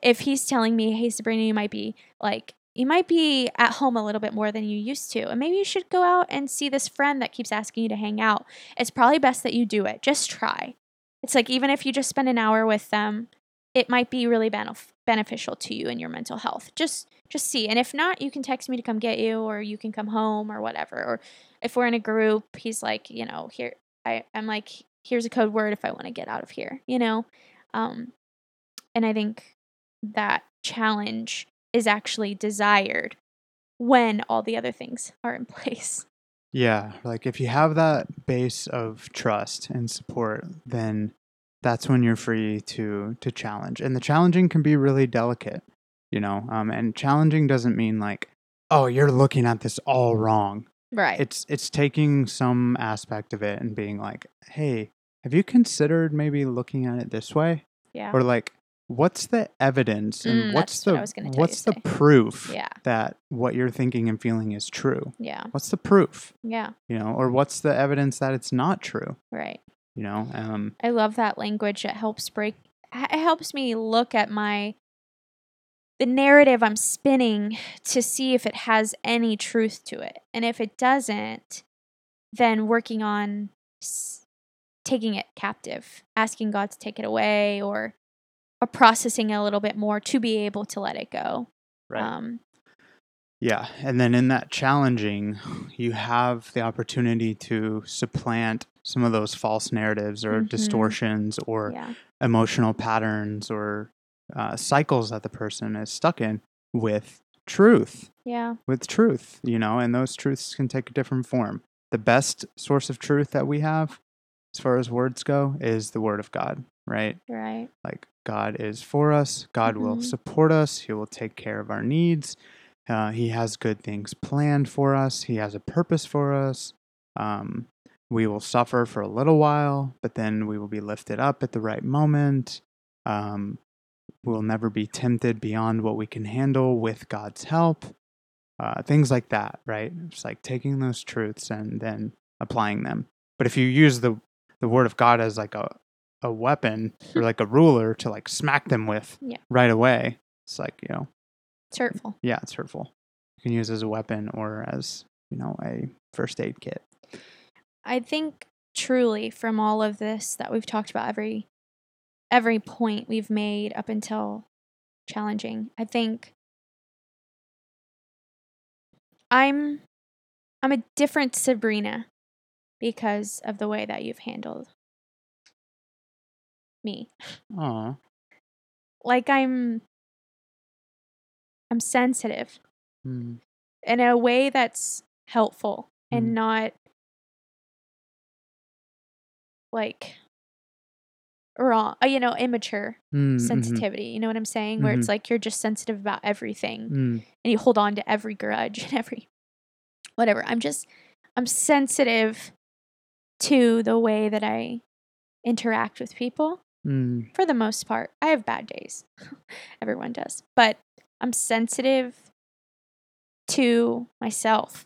if he's telling me, hey, Sabrina, you might be like, you might be at home a little bit more than you used to. And maybe you should go out and see this friend that keeps asking you to hang out. It's probably best that you do it. Just try. It's like even if you just spend an hour with them, it might be really benef- beneficial to you and your mental health. Just just see. And if not, you can text me to come get you or you can come home or whatever. Or if we're in a group, he's like, you know, here I, I'm like, here's a code word if I want to get out of here, you know? Um and I think that challenge is actually desired when all the other things are in place. Yeah, like if you have that base of trust and support, then that's when you're free to to challenge. And the challenging can be really delicate, you know. Um, and challenging doesn't mean like, oh, you're looking at this all wrong. Right. It's it's taking some aspect of it and being like, hey, have you considered maybe looking at it this way? yeah. Or like, what's the evidence and Mm, what's what the I was gonna tell you what's the proof Yeah. that what you're thinking and feeling is true? Yeah. What's the proof? Yeah. you know or what's the evidence that it's not true Right. you know um I love that language. It helps break it helps me look at my the narrative I'm spinning to see if it has any truth to it. And if it doesn't, then working on s- taking it captive, asking God to take it away or processing it a little bit more to be able to let it go. Um Yeah. And then in that challenging, you have the opportunity to supplant some of those false narratives or Mhm. distortions or yeah. emotional patterns or uh, cycles that the person is stuck in with truth. Yeah. With truth, you know, and those truths can take a different form. The best source of truth that we have, as far as words go, is the Word of God, right? Right. Like God is for us, God will Mhm. support us, He will take care of our needs. Uh, he has good things planned for us, He has a purpose for us. Um, we will suffer for a little while, but then we will be lifted up at the right moment. Um, we'll never be tempted beyond what we can handle with God's help. Uh, things like that, right? It's like taking those truths and then applying them. But if you use the the word of God as like a a weapon or hmm. like a ruler to like smack them with Yeah. right away, it's like you know, It's hurtful. yeah, it's hurtful. You can use it as a weapon or as you know a first aid kit. I think truly from all of this that we've talked about every every point we've made up until challenging. I think I'm I'm a different Sabrina because of the way that you've handled me. Aw, Like I'm I'm sensitive mm, in a way that's helpful Mm. and not like wrong, uh, you know, immature mm, sensitivity. You know what I'm saying? Where it's Mhm. like you're just sensitive about everything mm, and you hold on to every grudge [laughs] and every whatever. I'm just I'm sensitive to the way that I interact with people mm, for the most part. I have bad days. [laughs] Everyone does. But I'm sensitive to myself.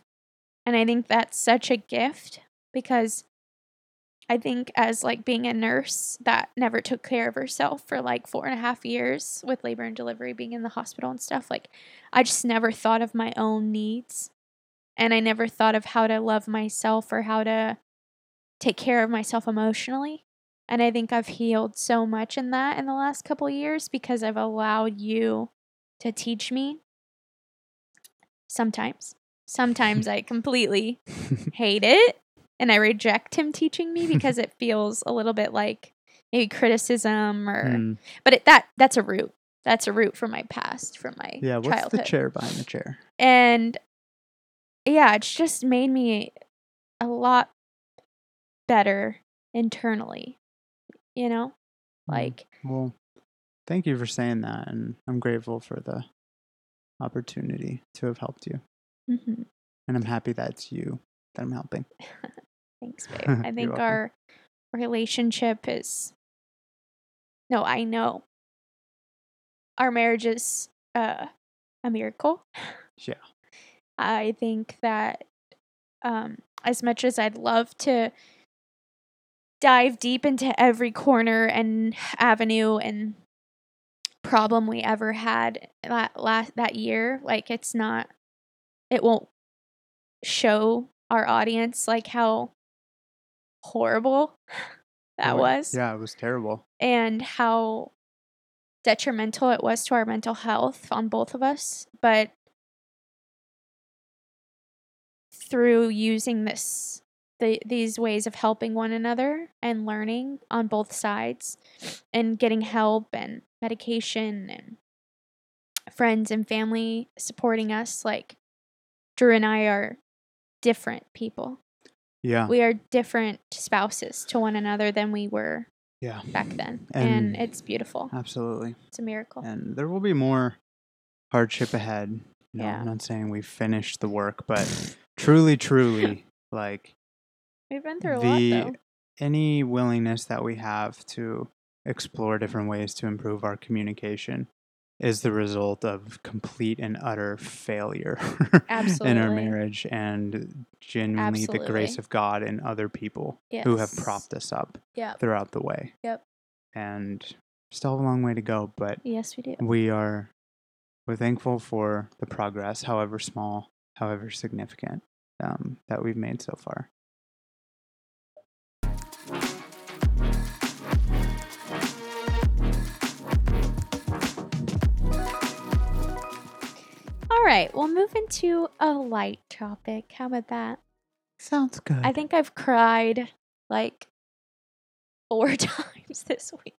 And I think that's such a gift because I think as like being a nurse that never took care of herself for like four and a half years with labor and delivery, being in the hospital and stuff, like I just never thought of my own needs. And I never thought of how to love myself or how to take care of myself emotionally. And I think I've healed so much in that in the last couple of years because I've allowed you to teach me. Sometimes. Sometimes I completely [laughs] hate it and I reject him teaching me because it feels a little bit like maybe criticism or mm. but it, that that's a root. That's a root from my past, from my Yeah, what's childhood. the chair behind the chair? And yeah, it's just made me a lot better internally. You know? Like Well, thank you for saying that, and I'm grateful for the opportunity to have helped you. mhm. And I'm happy that it's you that I'm helping. [laughs] Thanks, babe. [laughs] I think our relationship is no, I know. Our marriage is uh, a miracle. Yeah. I think that um, as much as I'd love to dive deep into every corner and avenue and problem we ever had that last that year, like it's not, it won't show our audience like how horrible [laughs] that was Yeah, it was terrible. and how detrimental it was to our mental health on both of us. But through using this, the, these ways of helping one another and learning on both sides and getting help and medication and friends and family supporting us, like Drew and I are different people. Yeah. We are different spouses to one another than we were yeah. back then. And, And- it's beautiful. Absolutely. It's a miracle. And there will be more hardship ahead. You know, Yeah. I'm not saying we've finished the work, but truly, truly, [laughs] like We've been through a the lot though. any willingness that we have to explore different ways to improve our communication is the result of complete and utter failure [laughs] in our marriage and genuinely the grace of God and other people who have propped us up Yep. throughout the way. Yep. And still have a long way to go, but Yes, we do. we are we're thankful for the progress, however small, however significant, um, that we've made so far. Right, we'll move into a light topic. How about that? Sounds good. I think I've cried like four [laughs] times this week.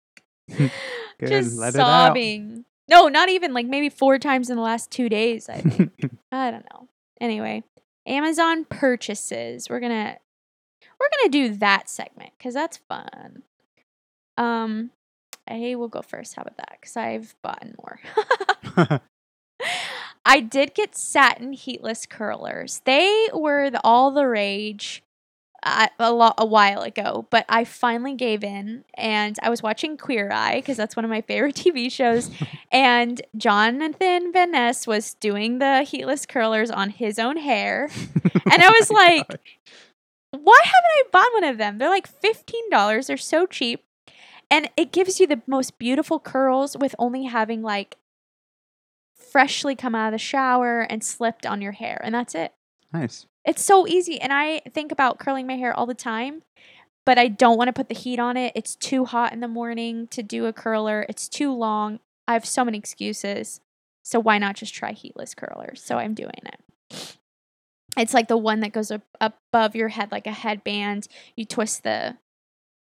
[laughs] [laughs] Good, Just let it out. sobbing. No, not even like maybe four times in the last two days, I think. I don't know. Anyway, Amazon purchases. We're gonna we're gonna do that segment because that's fun. Um, I will go first. How about that? Because I've bought more. I did get satin heatless curlers. They were the, all the rage uh, a lot a while ago, but I finally gave in and I was watching Queer Eye because that's one of my favorite [laughs] TV shows. and Jonathan Van Ness was doing the heatless curlers on his own hair. [laughs] And I was like, why haven't I bought one of them? They're like $15. They're so cheap. And it gives you the most beautiful curls with only having like freshly come out of the shower and slipped on your hair. And that's it. nice. It's so easy. And I think about curling my hair all the time, but I don't want to put the heat on it. It's too hot in the morning to do a curler, it's too long. I have so many excuses. So why not just try heatless curlers? So I'm doing it. It's like the one that goes up above your head like a headband. You twist the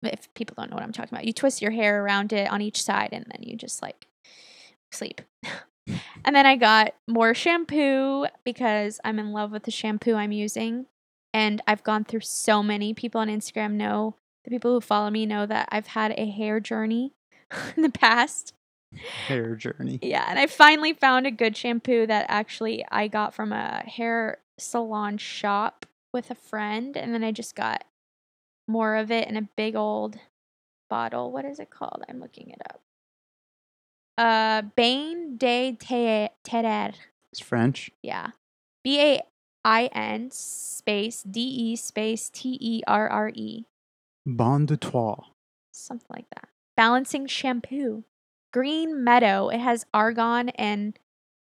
if people don't know what I'm talking about, you twist your hair around it on each side and then you just like sleep. [laughs] and then I got more shampoo because I'm in love with the shampoo I'm using. And I've gone through so many people on Instagram know, the people who follow me know that I've had a hair journey [laughs] in the past. Hair journey. Yeah, and I finally found a good shampoo that actually I got from a hair salon shop with a friend, and then I just got more of it in a big old bottle. What is it called? I'm looking it up. Uh, Bain de Te- Terre. It's French. Yeah, B A I N space D E space T E R R E, Bon de toi. something like that. Balancing shampoo. Green Meadow. It has argan and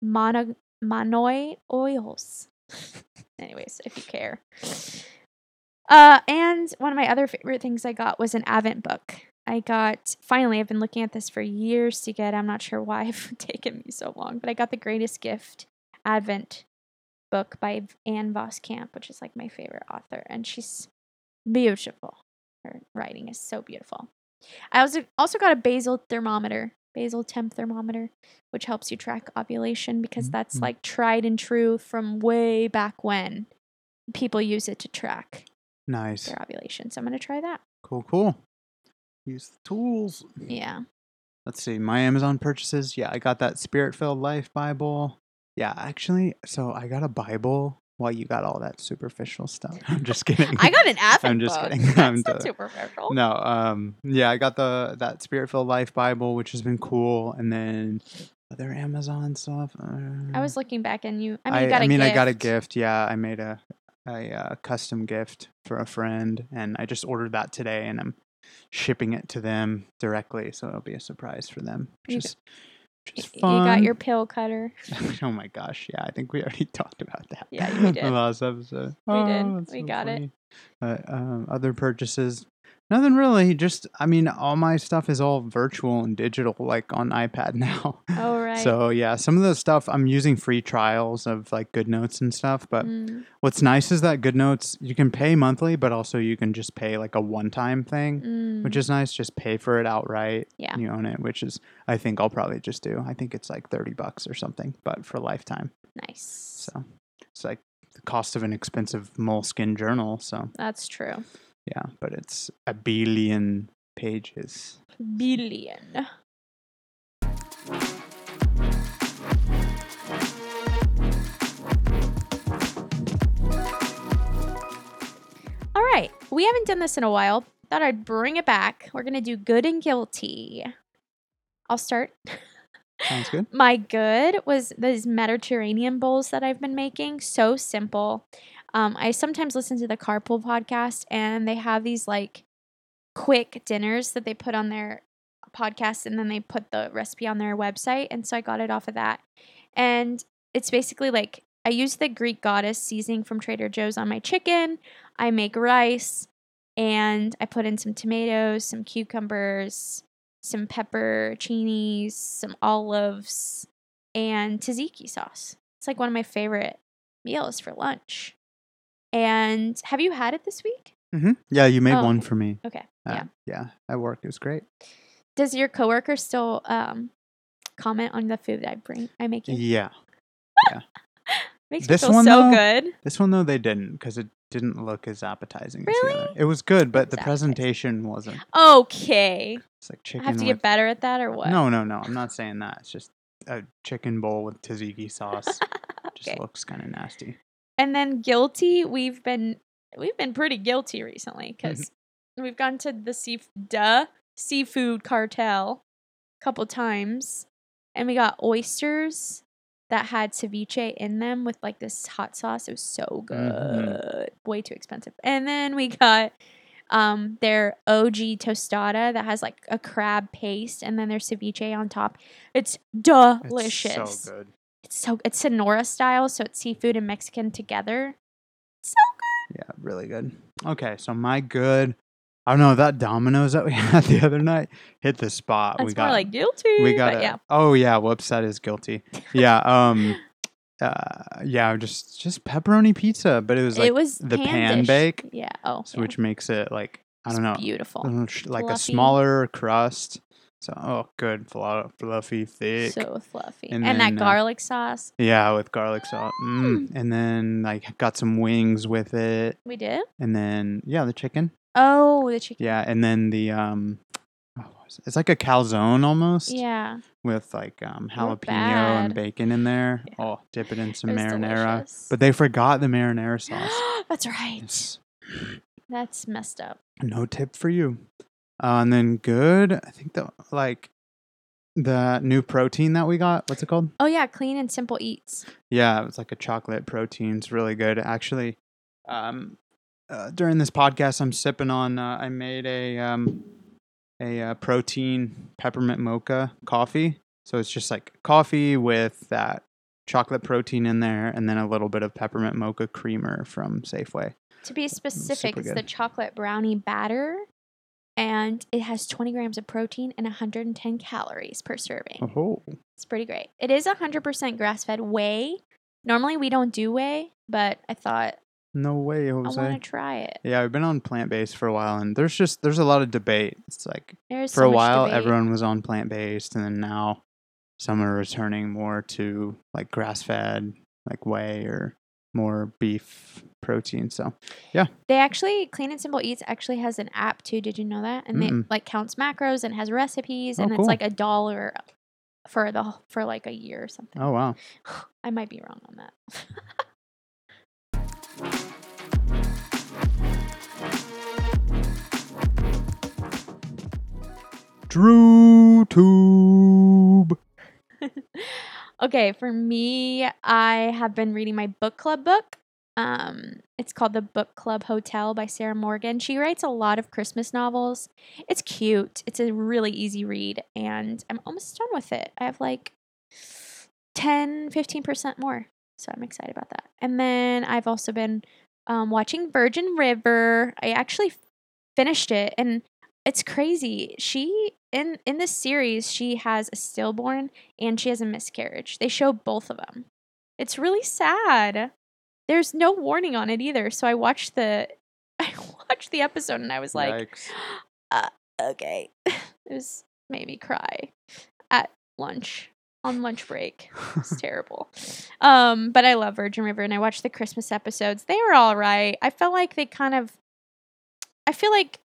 mono monoid oils. [laughs] Anyways, if you care. Uh, and one of my other favorite things I got was an Advent book. I got finally. I've been looking at this for years to get. I'm not sure why [laughs] it's taken me so long, but I got the Greatest Gift Advent book by Ann Voskamp, which is like my favorite author, and she's beautiful. Her writing is so beautiful. I also also got a basal thermometer, basal temp thermometer, which helps you track ovulation because that's Mhm. like tried and true from way back when. People use it to track Nice. their ovulation. So I'm gonna try that. Cool, cool. Use the tools. Yeah. Let's see. My Amazon purchases. Yeah, I got that Spirit Filled Life Bible. Yeah, actually, so I got a Bible while you got all that superficial stuff. [laughs] I'm just kidding. I got an Advent [laughs] I'm just book. kidding. [laughs] That's I'm not totally- superficial. No, um, yeah, I got the that Spirit Filled Life Bible, which has been cool, and then other Amazon stuff. I uh, was looking back and you I mean I, you got a I mean, gift. I got a gift. Yeah, I made a a uh, custom gift for a friend, and I just ordered that today, and I'm shipping it to them directly, so it'll be a surprise for them. You Which g- is, which is Y- fun. You got your pill cutter. [laughs] oh my gosh! Yeah, I think we already [laughs] talked about that. Yeah, we the did. [laughs] last episode. We did. Oh, that's We so got it. Uh, um, other purchases. Nothing really. Just, I mean, all my stuff is all virtual and digital, like on iPad [laughs] now. Oh right. So yeah, some of the stuff I'm using free trials of like GoodNotes and stuff. But Mm, what's nice is that GoodNotes you can pay monthly, but also you can just pay like a one-time thing, mm, which is nice. Just pay for it outright. Yeah. you own it, which is I think I'll probably just do. I think it's like thirty bucks or something, but for lifetime. nice. So it's like the cost of an expensive Moleskine journal. So That's true. Yeah, but it's a billion pages. Billion. All right. We haven't done this in a while. Thought I'd bring it back. We're going to do good and guilty. I'll start. Sounds good. [laughs] My good was these Mediterranean bowls that I've been making. So simple. Um, I sometimes listen to the Carpool podcast, and they have these like quick dinners that they put on their podcast, and then they put the recipe on their website. And so I got it off of that. And it's basically like I use the Greek goddess seasoning from Trader Joe's on my chicken. I make rice, and I put in some tomatoes, some cucumbers, some pepperoncinis, some olives, and tzatziki sauce. It's It's like one of my favorite meals for lunch. And have you had it this week? hmm Yeah, you made Oh, one okay. for me. Okay. Uh, yeah. Yeah, at work it was great. Does your coworker still um comment on the food that I bring I make you? Yeah. [laughs] Makes This me feel one, so though, good. This one though they didn't because it didn't look as appetizing as Really? other. It was good, but the presentation wasn't. Okay. It's like I have to with, get better at that or what? No, no, no. I'm not saying that. It's just a chicken bowl with tzatziki sauce. [laughs] Just looks kind of nasty. And then guilty, we've been we've been pretty guilty recently Mm-hmm. because we've gone to the sea duh seafood cartel a couple times, and we got oysters that had ceviche in them with like this hot sauce. It was so good, Mhm. way too expensive. And then we got um their OG tostada that has like a crab paste and then their ceviche on top. It's delicious. It's so good. It's so it's Sonora style, so it's seafood and Mexican together. So good. Yeah, really good. Okay, so my good. I don't know that Domino's that we [laughs] had the other night hit the spot. that's we got like guilty. we got a, yeah. Oh yeah, whoops, that is guilty. Yeah, [laughs] um, uh, yeah, just just pepperoni pizza, but it was like it was the pan pan-dish. bake, Yeah. Oh, so yeah. which makes it like I don't know, Beautiful. uh, sh- like a smaller crust. So oh, good, flu- fluffy, thick. So fluffy. And And, that then, uh, garlic sauce. yeah, with garlic sauce. Mm. And then like got some wings with it, We did? and then yeah, the chicken. Oh, the chicken. Yeah, and then the um, oh, what is it? it's like a calzone almost. Yeah. with like um, jalapeno and bacon in there. Yeah. Oh, dip it in some It marinara. delicious. But they forgot the marinara [gasps] sauce. That's right. It's That's messed up. no tip for you. Uh, and then good, I think the like the new protein that we got. What's it called? Oh yeah, clean and simple eats. Yeah, it's like a chocolate protein. It's really good. Actually, um, uh, during this podcast, I'm sipping on. Uh, I made a um, a uh, protein peppermint mocha coffee. So it's just like coffee with that chocolate protein in there, and then a little bit of peppermint mocha creamer from Safeway. To be specific, super it's the chocolate brownie batter, and it has 20 grams of protein and 110 calories per serving. Oh, It's pretty great. It is 100% grass fed whey. Normally we don't do whey, but I thought no way, I Jose. want to try it. Yeah, I've been on plant based for a while, and there's just there's a lot of debate. It's like There's for so a while debate. everyone was on plant based and then now some are returning more to like grass fed like whey or more beef protein so yeah. They actually Clean and Simple Eats actually has an app too. Did you know that? And Mm-mm. it like counts macros and has recipes, Oh, and it's cool. like a dollar for the for like a year or something. oh wow [sighs] I might be wrong on that. drew tube [laughs] okay, for me, I have been reading my book club book. Um, it's called The Book Club Hotel by Sarah Morgan. She writes a lot of Christmas novels. It's cute. It's a really easy read, and I'm almost done with it. I have like 10, 15% more. So I'm excited about that. And then I've also been um, watching Virgin River. I actually finished it, and it's crazy. She in in this series, she has a stillborn and she has a miscarriage. They show both of them. It's really sad. There's no warning on it either. So I watched the [laughs] I watched the episode and I was like, [gasps] uh, okay. [laughs] it was made me cry at lunch on lunch break. It's [laughs] terrible. Um, but I love Virgin River and I watched the Christmas episodes. They were all right. I felt like they kind of I feel like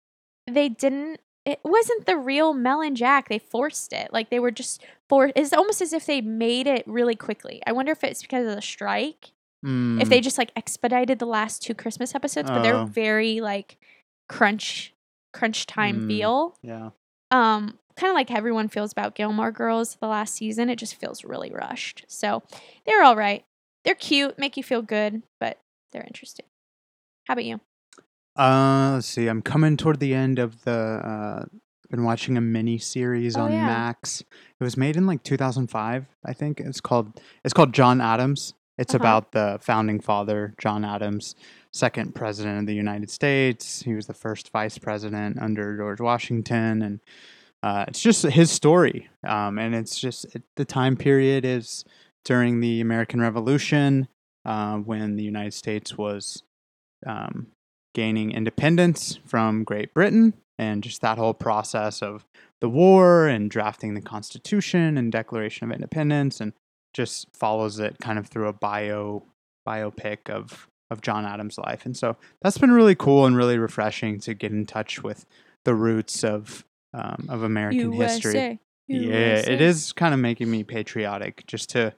they didn't it wasn't the real Mel and Jack. They forced it. Like they were just for it's almost as if they made it really quickly. I wonder if it's because of the strike. If Mm, they just like expedited the last two Christmas episodes, but they're Oh. very like crunch crunch time Mm. feel. yeah Um kind of like everyone feels about Gilmore Girls the last season. It just feels really rushed. So they're all right. They're cute, make you feel good, but they're interesting. How about you? Uh let's see i'm coming toward the end of the uh been watching a mini series Oh, on yeah. max. It was made in like 2005 i think. It's called it's called john adams. It's Uh-huh. about the founding father john adams second president of the united states. He was the first vice president under george washington and uh, it's just his story. Um, and it's just it, the time period is during the American Revolution uh, when the United States was um, gaining independence from Great Britain and just that whole process of the war and drafting the Constitution and Declaration of Independence and just follows it kind of through a bio biopic of of John Adams' life. And so that's been really cool and really refreshing to get in touch with the roots of um, of American history. Yeah, it is kind of making me patriotic just to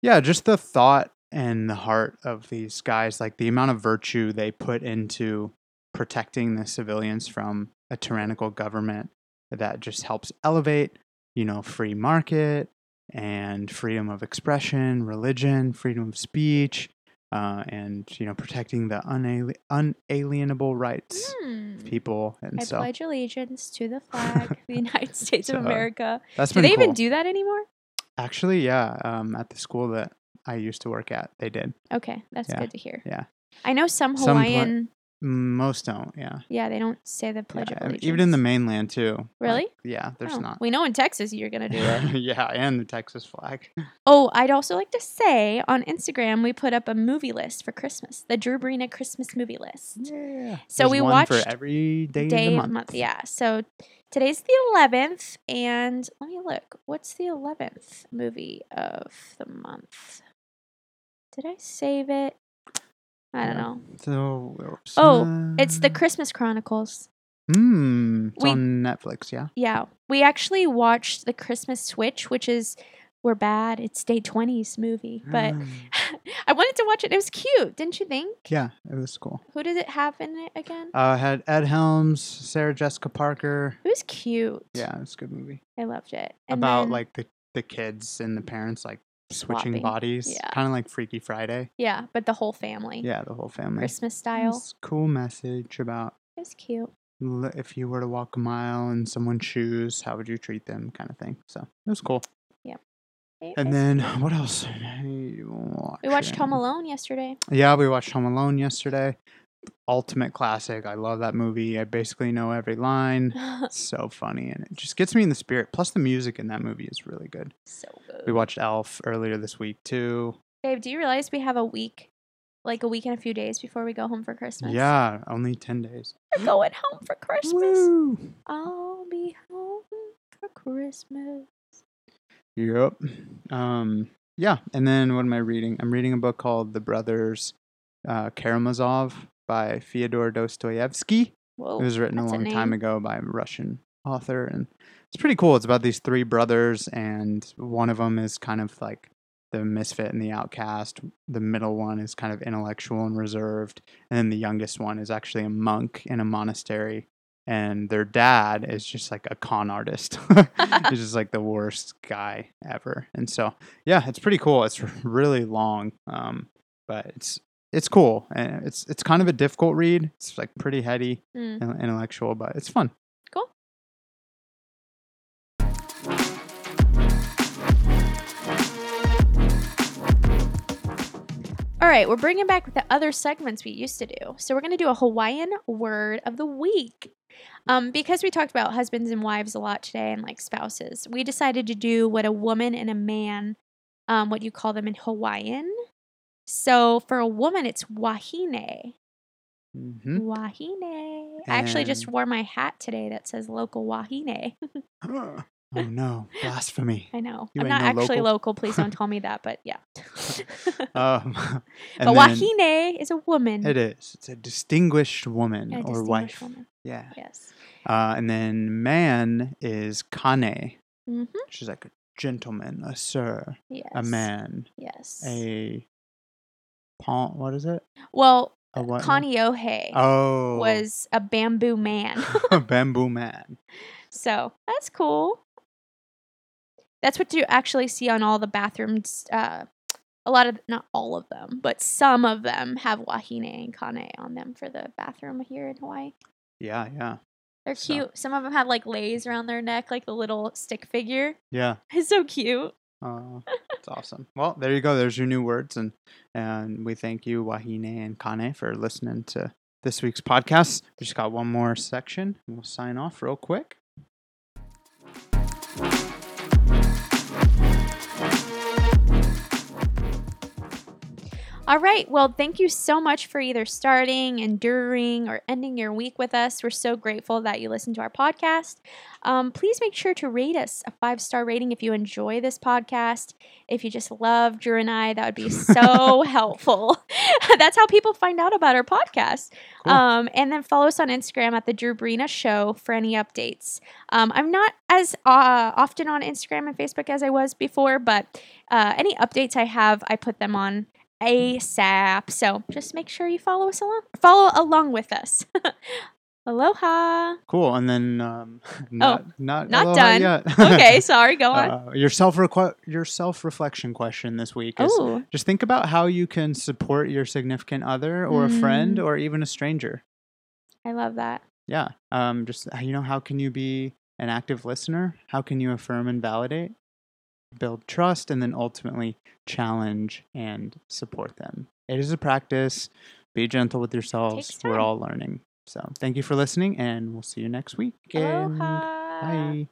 yeah, just the thought and the heart of these guys, like the amount of virtue they put into protecting the civilians from a tyrannical government that just helps elevate, you know, free market and freedom of expression, religion, freedom of speech, uh, and you know, protecting the unali- unalienable rights Hmm. of people. And I so pledge allegiance to the [laughs] flag the United States So, of America. that's Do they cool. even do that anymore? Actually, yeah, um, at the school that I used to work at, they did. Okay, that's Yeah, good to hear. yeah. I know some Some Hawaiian. Most don't, yeah. yeah, they don't say the pledge Yeah, of allegiance. even in the mainland too. like, Really? yeah, there's Oh, not. We know in Texas you're gonna do it. [laughs] yeah, and the Texas flag. [laughs] oh, I'd also like to say on Instagram we put up a movie list for Christmas, the Drew Brina Christmas movie list. Yeah. So we one watched for every day, Day of the month. Yeah. So today's the 11th, and let me look. What's the 11th movie of the month? Did I save it? I don't know. So. Oh, It's the Uh, Christmas Chronicles. Hmm. It's We- on Netflix. Yeah. Yeah. We actually watched the Christmas Switch, which is We're Bad. It's Day 20's movie. But Mm. [laughs] I wanted to watch it. It was cute, didn't you think? yeah, it was cool. Who did it have in it again? Uh, had Ed Helms, Sarah Jessica Parker. It was cute. Yeah, it was a good movie I loved it. And about then- like the the kids and the parents like switching Swapping. bodies, Yeah. kind of like Freaky Friday. Yeah, but the whole family. Yeah, the whole family. Christmas style. It's cool message about It was cute. l- if you were to walk a mile in someone's shoes, how would you treat them, kind of thing. So it was cool. It And was then what else? we watched Home Alone yesterday. Yeah, we watched Home Alone yesterday. Ultimate classic. I love that movie. I basically know every line. [laughs] It's so funny and it just gets me in the spirit. Plus the music in that movie is really good. so good. We watched Elf earlier this week too. Babe, do you realize we have a week, like a week and a few days before we go home for Christmas? Yeah, only 10 days. We're going home for Christmas. Woo! I'll be home for Christmas. Yep. Um yeah, and then what am I reading? I'm reading a book called The Brothers uh, Karamazov by Fyodor Dostoevsky. Whoa. It was written a that's a long time ago by a Russian author, and it's pretty cool. It's about these three brothers, and one of them is kind of like the misfit and the outcast. The middle one is kind of intellectual and reserved, and then the youngest one is actually a monk in a monastery. And their dad is just like a con artist. [laughs] He's just like the worst guy ever. And so, yeah, it's pretty cool. It's really long, um, but it's it's cool. And it's it's kind of a difficult read. It's like pretty heady Mm. in- intellectual, but it's fun. Cool. All right, we're bringing back the other segments we used to do. So we're going to do a Hawaiian word of the week. Um, because we talked about husbands and wives a lot today and like spouses, we decided to do what a woman and a man, um, what you call them in Hawaiian. So for a woman, it's wahine. hmm Wahine. I actually just wore my hat today that says local wahine. [laughs] oh no, blasphemy! I know. You I'm not no actually local. local. Please don't [laughs] tell me that, but yeah. [laughs] Um, but wahine is a woman. it is. It's a distinguished woman A or distinguished wife. woman. Yeah. Yes. Uh, and then man is kane, Mm-hmm. which is like a gentleman, a sir, Yes. a man, Yes. a pawn. What is it? well? Kaneohe Oh, was a bamboo man. a [laughs] [laughs] bamboo man. so that's cool. That's what you actually see on all the bathrooms. Uh, a lot of, not all of them, but some of them have wahine and kane on them for the bathroom here in Hawaii. Yeah, yeah, They're So- cute. Some of them have like leis around their neck, like the little stick figure. yeah. [laughs] It's so cute. Oh, that's awesome. [laughs] Well, there you go. There's your new words, and and we thank you, Wahine and Kane, for listening to this week's podcast. We just got one more section. We'll sign off real quick. All right. Well, thank you so much for either starting, enduring, or ending your week with us. We're so grateful that you listen to our podcast. Um, please make sure to rate us a five star rating if you enjoy this podcast. If you just love Drew and I, that would be [laughs] so helpful. [laughs] That's how people find out about our podcast. Cool. Um, and then follow us on Instagram at the Drew Brina Show for any updates. Um, I'm not as uh, often on Instagram and Facebook as I was before, but uh, any updates I have, I put them on ASAP. So just make sure you follow us along, follow along with us. [laughs] Aloha. Cool. And then um, not [laughs] not Oh, not aloha done. yet. [laughs] Okay, sorry. Go on. Uh, your self your self reflection question this week is Oh, just think about how you can support your significant other or a friend Mm. or even a stranger. I love that. Yeah. Um. Just you know, how can you be an active listener? How can you affirm and validate, build trust, and then ultimately challenge and support them? It is a practice. Be gentle with yourselves. We're all learning. So thank you for listening, and we'll see you next week. Bye.